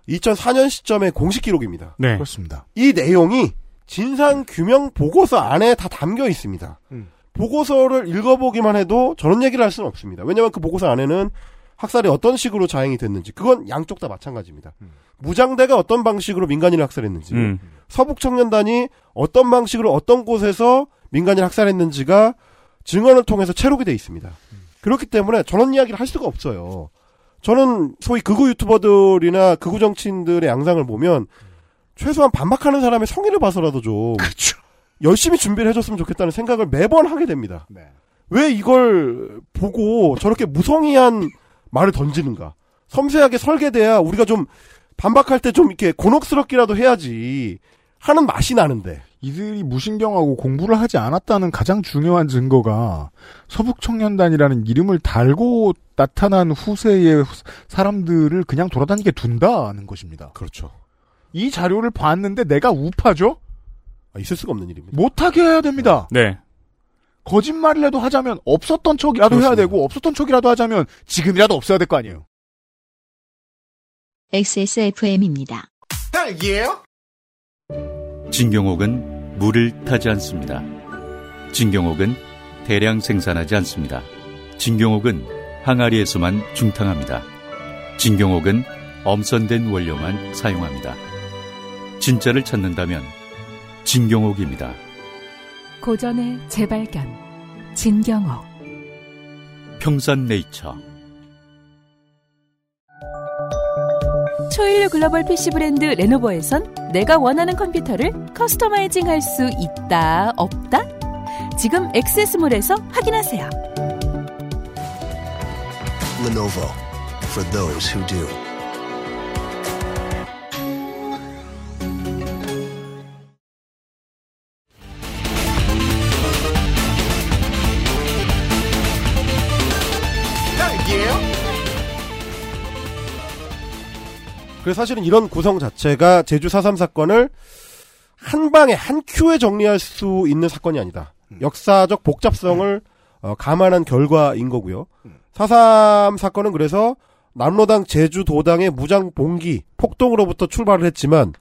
2004년 시점의 공식 기록입니다.
네. 그렇습니다.
이 내용이 진상 규명 보고서 안에 다 담겨 있습니다.
음.
보고서를 읽어보기만 해도 저런 얘기를 할 수는 없습니다. 왜냐하면 그 보고서 안에는 학살이 어떤 식으로 자행이 됐는지 그건 양쪽 다 마찬가지입니다. 무장대가 어떤 방식으로 민간인을 학살했는지
음.
서북 청년단이 어떤 방식으로 어떤 곳에서 민간인을 학살했는지가 증언을 통해서 채록이 돼 있습니다. 그렇기 때문에 저런 이야기를 할 수가 없어요. 저는 소위 극우 유튜버들이나 극우 정치인들의 양상을 보면 최소한 반박하는 사람의 성의를 봐서라도 좀 열심히 준비를 해줬으면 좋겠다는 생각을 매번 하게 됩니다. 왜 이걸 보고 저렇게 무성의한 말을 던지는가? 섬세하게 설계돼야 우리가 좀 반박할 때 좀 이렇게 곤혹스럽기라도 해야지 하는 맛이 나는데.
이들이 무신경하고 공부를 하지 않았다는 가장 중요한 증거가 서북청년단이라는 이름을 달고 나타난 후세의 사람들을 그냥 돌아다니게 둔다는 것입니다.
그렇죠.
이 자료를 봤는데 내가 우파죠?
아, 있을 수가 없는 일입니다.
못하게 해야 됩니다.
네.
거짓말이라도 하자면 없었던 척이라도 해야
그렇습니다.
되고 없었던 척이라도 하자면 지금이라도 없어야 될 거 아니에요.
XSFM입니다.
딸기예요?
진경옥은 물을 타지 않습니다. 진경옥은 대량 생산하지 않습니다. 진경옥은 항아리에서만 중탕합니다. 진경옥은 엄선된 원료만 사용합니다. 진짜를 찾는다면 진경옥입니다.
고전의 재발견 진경옥
평산네이처
초일류 글로벌 PC 브랜드 레노버에선 내가 원하는 컴퓨터를 customizing 할 수 있다 없다? 지금 엑세스몰에서 확인하세요.
Lenovo for those who do.
그래서 사실은 이런 구성 자체가 제주 4.3 사건을 한 방에 한 큐에 정리할 수 있는 사건이 아니다. 역사적 복잡성을 어, 감안한 결과인 거고요. 4.3 사건은 그래서 남로당 제주도당의 무장 봉기 폭동으로부터 출발을 했지만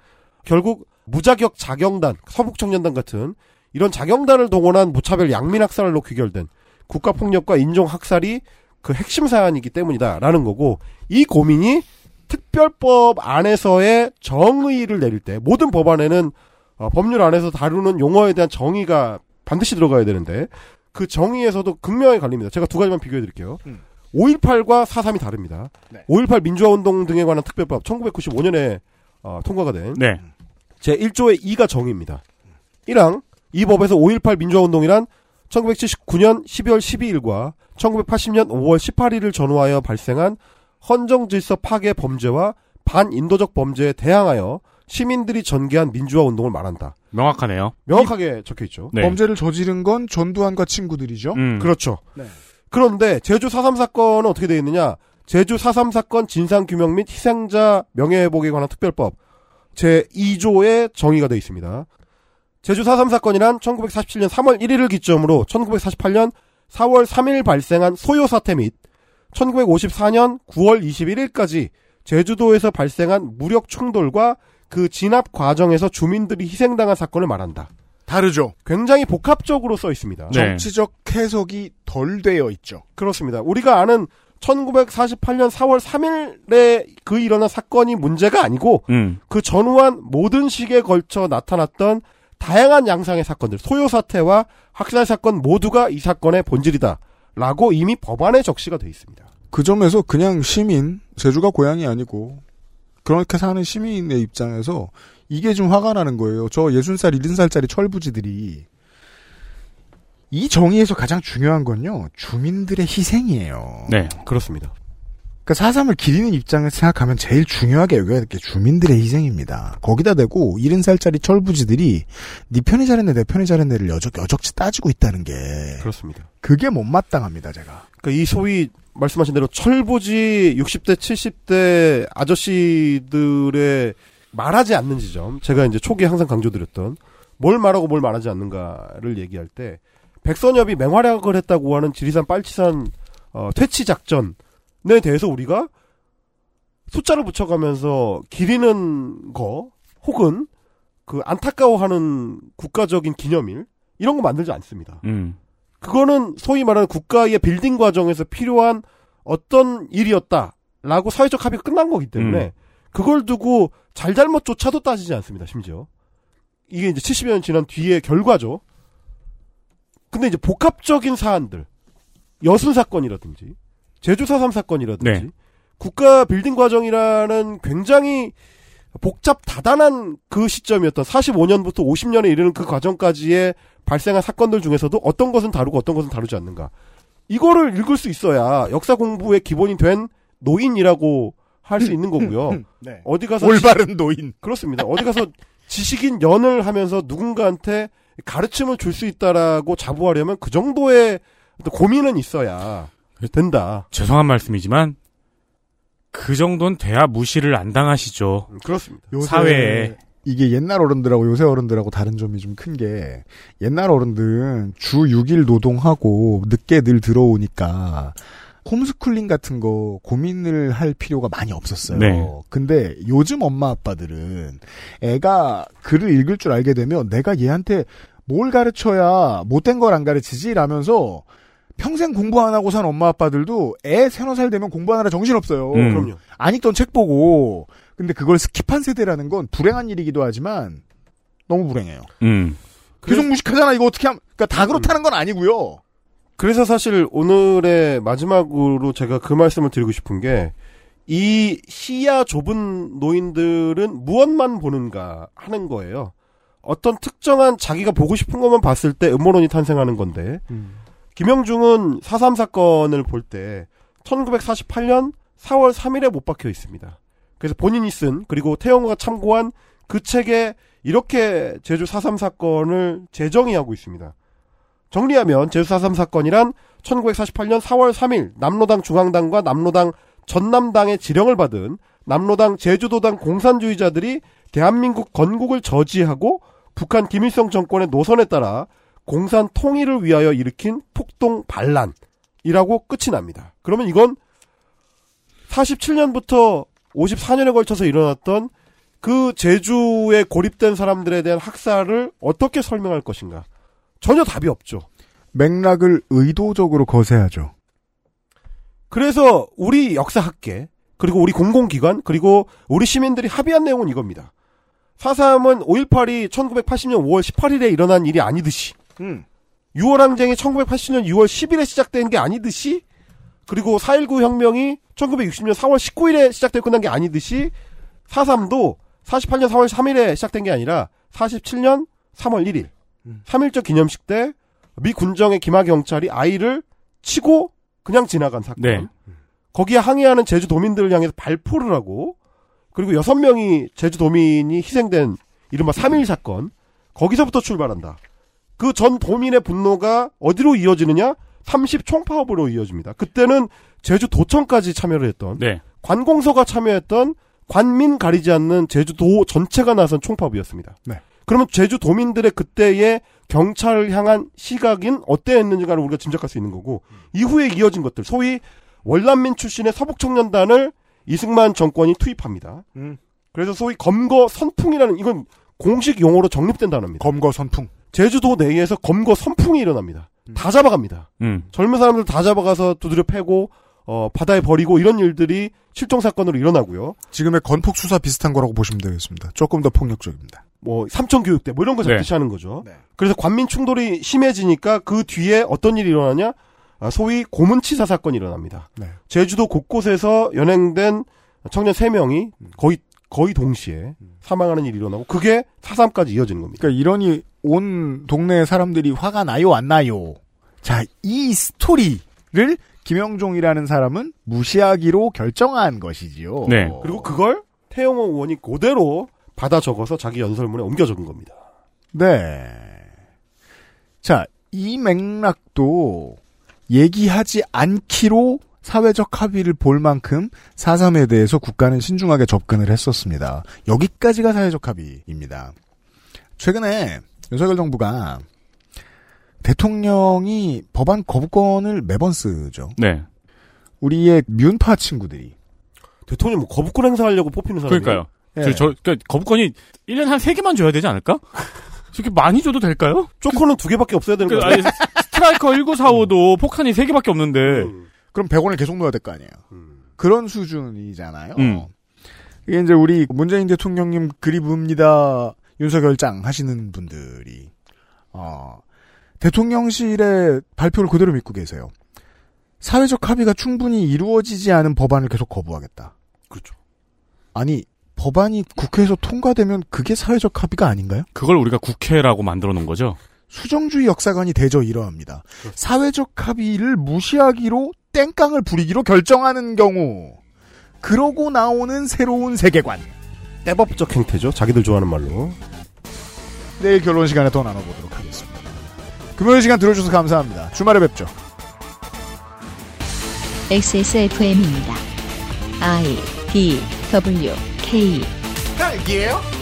결국 무자격 자경단 서북청년단 같은 이런 자경단을 동원한 무차별 양민학살로 귀결된 국가폭력과 인종학살이 그 핵심 사안이기 때문이다라는 거고 이 고민이 특별법 안에서의 정의를 내릴 때 모든 법안에는 어, 법률 안에서 다루는 용어에 대한 정의가 반드시 들어가야 되는데 그 정의에서도 극명하게 갈립니다. 제가 두 가지만 비교해 드릴게요. 5.18과 4.3이 다릅니다. 5.18 민주화운동 등에 관한 특별법 1995년에 어, 통과가 된
네.
제 1조의 2가 정의입니다. 1항 이 법에서 5.18 민주화운동이란 1979년 12월 12일과 1980년 5월 18일을 전후하여 발생한 헌정 질서 파괴 범죄와 반인도적 범죄에 대항하여 시민들이 전개한 민주화 운동을 말한다.
명확하네요.
명확하게 적혀 있죠.
네.
범죄를 저지른 건 전두환과 친구들이죠.
음.
그렇죠.
네.
그런데 제주 4.3 사건은 어떻게 되어 있느냐? 제주 4.3 사건 진상규명 및 희생자 명예회복에 관한 특별법 제 2조에 정의가 되어 있습니다. 제주 4.3 사건이란 1947년 3월 1일을 기점으로 1948년 4월 3일 발생한 소요 사태 및 1954년 9월 21일까지 제주도에서 발생한 무력 충돌과 그 진압 과정에서 주민들이 희생당한 사건을 말한다.
다르죠.
굉장히 복합적으로 써 있습니다.
정치적 해석이 덜 되어 있죠.
그렇습니다. 우리가 아는 1948년 4월 3일에 그 일어난 사건이 문제가 아니고
음.
그 전후한 모든 시기에 걸쳐 나타났던 다양한 양상의 사건들, 소요 사태와 학살 사건 모두가 이 사건의 본질이다. 라고 이미 법안에 적시가 돼 있습니다.
그 점에서 그냥 시민, 제주가 고향이 아니고 그렇게 사는 시민의 입장에서 이게 좀 화가 나는 거예요. 저 60살, 70살짜리 철부지들이 이 정의에서 가장 중요한 건요. 주민들의 희생이에요.
네.
그렇습니다.
그러니까 사삼을 기리는 입장에서 생각하면 제일 중요하게 여겨야 될 게 주민들의 희생입니다. 거기다 대고 70살짜리 철부지들이 네 편이 잘했네, 내 편이 잘했네를 여적, 여적지 따지고 있다는 게
그렇습니다.
그게 못마땅합니다, 제가.
그러니까 이 소위 말씀하신 대로 철부지 60대, 70대 아저씨들의 말하지 않는 지점. 제가 이제 초기에 항상 강조드렸던 뭘 말하고 뭘 말하지 않는가를 얘기할 때 백선엽이 맹활약을 했다고 하는 지리산 빨치산 어, 퇴치 작전 에 대해서 우리가 숫자를 붙여가면서 기리는 거 혹은 그 안타까워하는 국가적인 기념일 이런 거 만들지 않습니다.
음.
그거는 소위 말하는 국가의 빌딩 과정에서 필요한 어떤 일이었다라고 사회적 합의가 끝난 거기 때문에
음.
그걸 두고 잘잘못조차도 따지지 않습니다. 심지어 이게 이제 70여 년 지난 뒤의 결과죠. 근데 이제 복합적인 사안들 여순 사건이라든지 제주 4.3 사건이라든지
네.
국가 빌딩 과정이라는 굉장히 복잡 다단한 그 시점이었던 45년부터 50년에 이르는 그 과정까지의 발생한 사건들 중에서도 어떤 것은 다루고 어떤 것은 다루지 않는가. 이거를 읽을 수 있어야 역사 공부의 기본이 된 노인이라고 할 수 있는 거고요.
네.
어디 가서
올바른 노인.
그렇습니다. 어디 가서 지식인 연을 하면서 누군가한테 가르침을 줄 수 있다라고 자부하려면 그 정도의 고민은 있어야 된다.
죄송한 말씀이지만 그 정도는 돼야 무시를 안 당하시죠.
그렇습니다.
요새
사회에
이게 옛날 어른들하고 요새 어른들하고 다른 점이 좀 큰 게 옛날 어른들은 주 6일 노동하고 늦게 늘 들어오니까 홈스쿨링 같은 거 고민을 할 필요가 많이 없었어요.
네.
근데 요즘 엄마 아빠들은 애가 글을 읽을 줄 알게 되면 내가 얘한테 뭘 가르쳐야 못된 걸 안 가르치지? 라면서 평생 공부 안 하고 산 엄마 아빠들도 애 서너 살 되면 공부하느라 정신없어요.
음.
그럼요.
안 읽던 책 보고 근데 그걸 skip한 세대라는 건 불행한 일이기도 하지만 너무 불행해요.
음.
계속 무식하잖아. 이거 어떻게 함? 그러니까 다 그렇다는 건 아니고요.
그래서 사실 오늘의 마지막으로 제가 그 말씀을 드리고 싶은 게 이 시야 좁은 노인들은 무엇만 보는가 하는 거예요. 어떤 특정한 자기가 보고 싶은 것만 봤을 때 음모론이 탄생하는 건데 김영중은 4.3 사건을 볼 때 1948년 4월 3일에 못 박혀 있습니다. 그래서 본인이 쓴 그리고 태영호가 참고한 그 책에 이렇게 제주 4.3 사건을 재정의하고 있습니다. 정리하면 제주 4.3 사건이란 1948년 4월 3일 남로당 중앙당과 남로당 전남당의 지령을 받은 남로당 제주도당 공산주의자들이 대한민국 건국을 저지하고 북한 김일성 정권의 노선에 따라 공산 통일을 위하여 일으킨 폭동 반란이라고 끝이 납니다. 그러면 이건 47년부터 54년에 걸쳐서 일어났던 그 제주에 고립된 사람들에 대한 학살을 어떻게 설명할 것인가? 전혀 답이 없죠.
맥락을 의도적으로 거세하죠.
그래서 우리 역사학계 그리고 우리 공공기관 그리고 우리 시민들이 합의한 내용은 이겁니다. 4.3은 5.18이 1980년 5월 18일에 일어난 일이 아니듯이
음.
6월 항쟁이 1980년 6월 10일에 시작된 게 아니듯이 그리고 4.19 혁명이 1960년 4월 19일에 시작되고 끝난 게 아니듯이 4.3도 48년 4월 3일에 시작된 게 아니라 47년 3월 1일 3.1절 기념식 때 미 군정의 김하 경찰이 아이를 치고 그냥 지나간 사건.
네.
거기에 항의하는 제주도민들을 향해서 발포를 하고 그리고 여섯 명이 제주도민이 희생된 이른바 3.1 사건 거기서부터 출발한다. 그 전 도민의 분노가 어디로 이어지느냐? 30 총파업으로 이어집니다. 그때는 제주 도청까지 참여를 했던
네.
관공서가 참여했던 관민 가리지 않는 제주도 전체가 나선 총파업이었습니다.
네.
그러면 제주도민들의 그때의 경찰을 향한 시각인 어때했는지를 우리가 짐작할 수 있는 거고 이후에 이어진 것들 소위 월남민 출신의 서북청년단을 이승만 정권이 투입합니다.
음.
그래서 소위 검거 선풍이라는 이건 공식 용어로 정립된 단어입니다.
검거 선풍.
제주도 내에서 검거 선풍이 일어납니다. 다 잡아갑니다.
음.
젊은 사람들 다 잡아가서 두드려 패고 어, 바다에 버리고 이런 일들이 실종 사건으로 일어나고요.
지금의 건폭 수사 비슷한 거라고 보시면 되겠습니다. 조금 더 폭력적입니다.
뭐 삼천 교육대 뭐 이런 거 잡듯이
네.
하는 거죠. 그래서 관민 충돌이 심해지니까 그 뒤에 어떤 일이 일어나냐? 아, 소위 고문치사 사건이 일어납니다.
네.
제주도 곳곳에서 연행된 청년 3명이 거의 거의 동시에 사망하는 일이 일어나고 그게 사삼까지 이어지는 겁니다.
그러니까 이러니 온 동네 사람들이 화가 나요, 안 나요. 자, 이 스토리를 김영종이라는 사람은 무시하기로 결정한 것이지요.
네.
그리고 그걸 태영호 의원이 그대로 받아 적어서 자기 연설문에 옮겨 적은 겁니다.
네. 자, 이 맥락도 얘기하지 않기로 사회적 합의를 볼 만큼 4.3에 대해서 국가는 신중하게 접근을 했었습니다. 여기까지가 사회적 합의입니다. 최근에 윤석열 정부가 대통령이 법안 거부권을 매번 쓰죠.
네.
우리의 뮨파 친구들이
대통령 뭐 거부권 행사하려고 뽑히는 사람이
그러니까요.
예.
저, 저, 그러니까 거부권이 1년에 한 3개만 줘야 되지 않을까? 저렇게 많이 줘도 될까요?
쪼커는 두 개밖에 없어야 되는
그,
거예요.
아니, 스트라이커 1945도 폭탄이 3개밖에 없는데.
그럼 100원을 계속 넣어야 될 거 아니에요. 그런 수준이잖아요.
음.
이게 이제 우리 문재인 대통령님 그리브입니다. 윤석열장 하시는 분들이 어, 대통령실의 발표를 그대로 믿고 계세요. 사회적 합의가 충분히 이루어지지 않은 법안을 계속 거부하겠다.
그렇죠.
아니 법안이 국회에서 통과되면 그게 사회적 합의가 아닌가요?
그걸 우리가 국회라고 만들어 놓은 거죠?
수정주의 역사관이 대저 이러합니다. 사회적 합의를 무시하기로 땡깡을 부리기로 결정하는 경우 그러고 나오는 새로운 세계관
떼법적 행태죠. 자기들 좋아하는 말로.
내일 결론 시간에 더 나눠보도록 하겠습니다. 금요일 시간 들어주셔서 감사합니다. 주말에 뵙죠.
XSFM입니다. I D W K
딸기예요?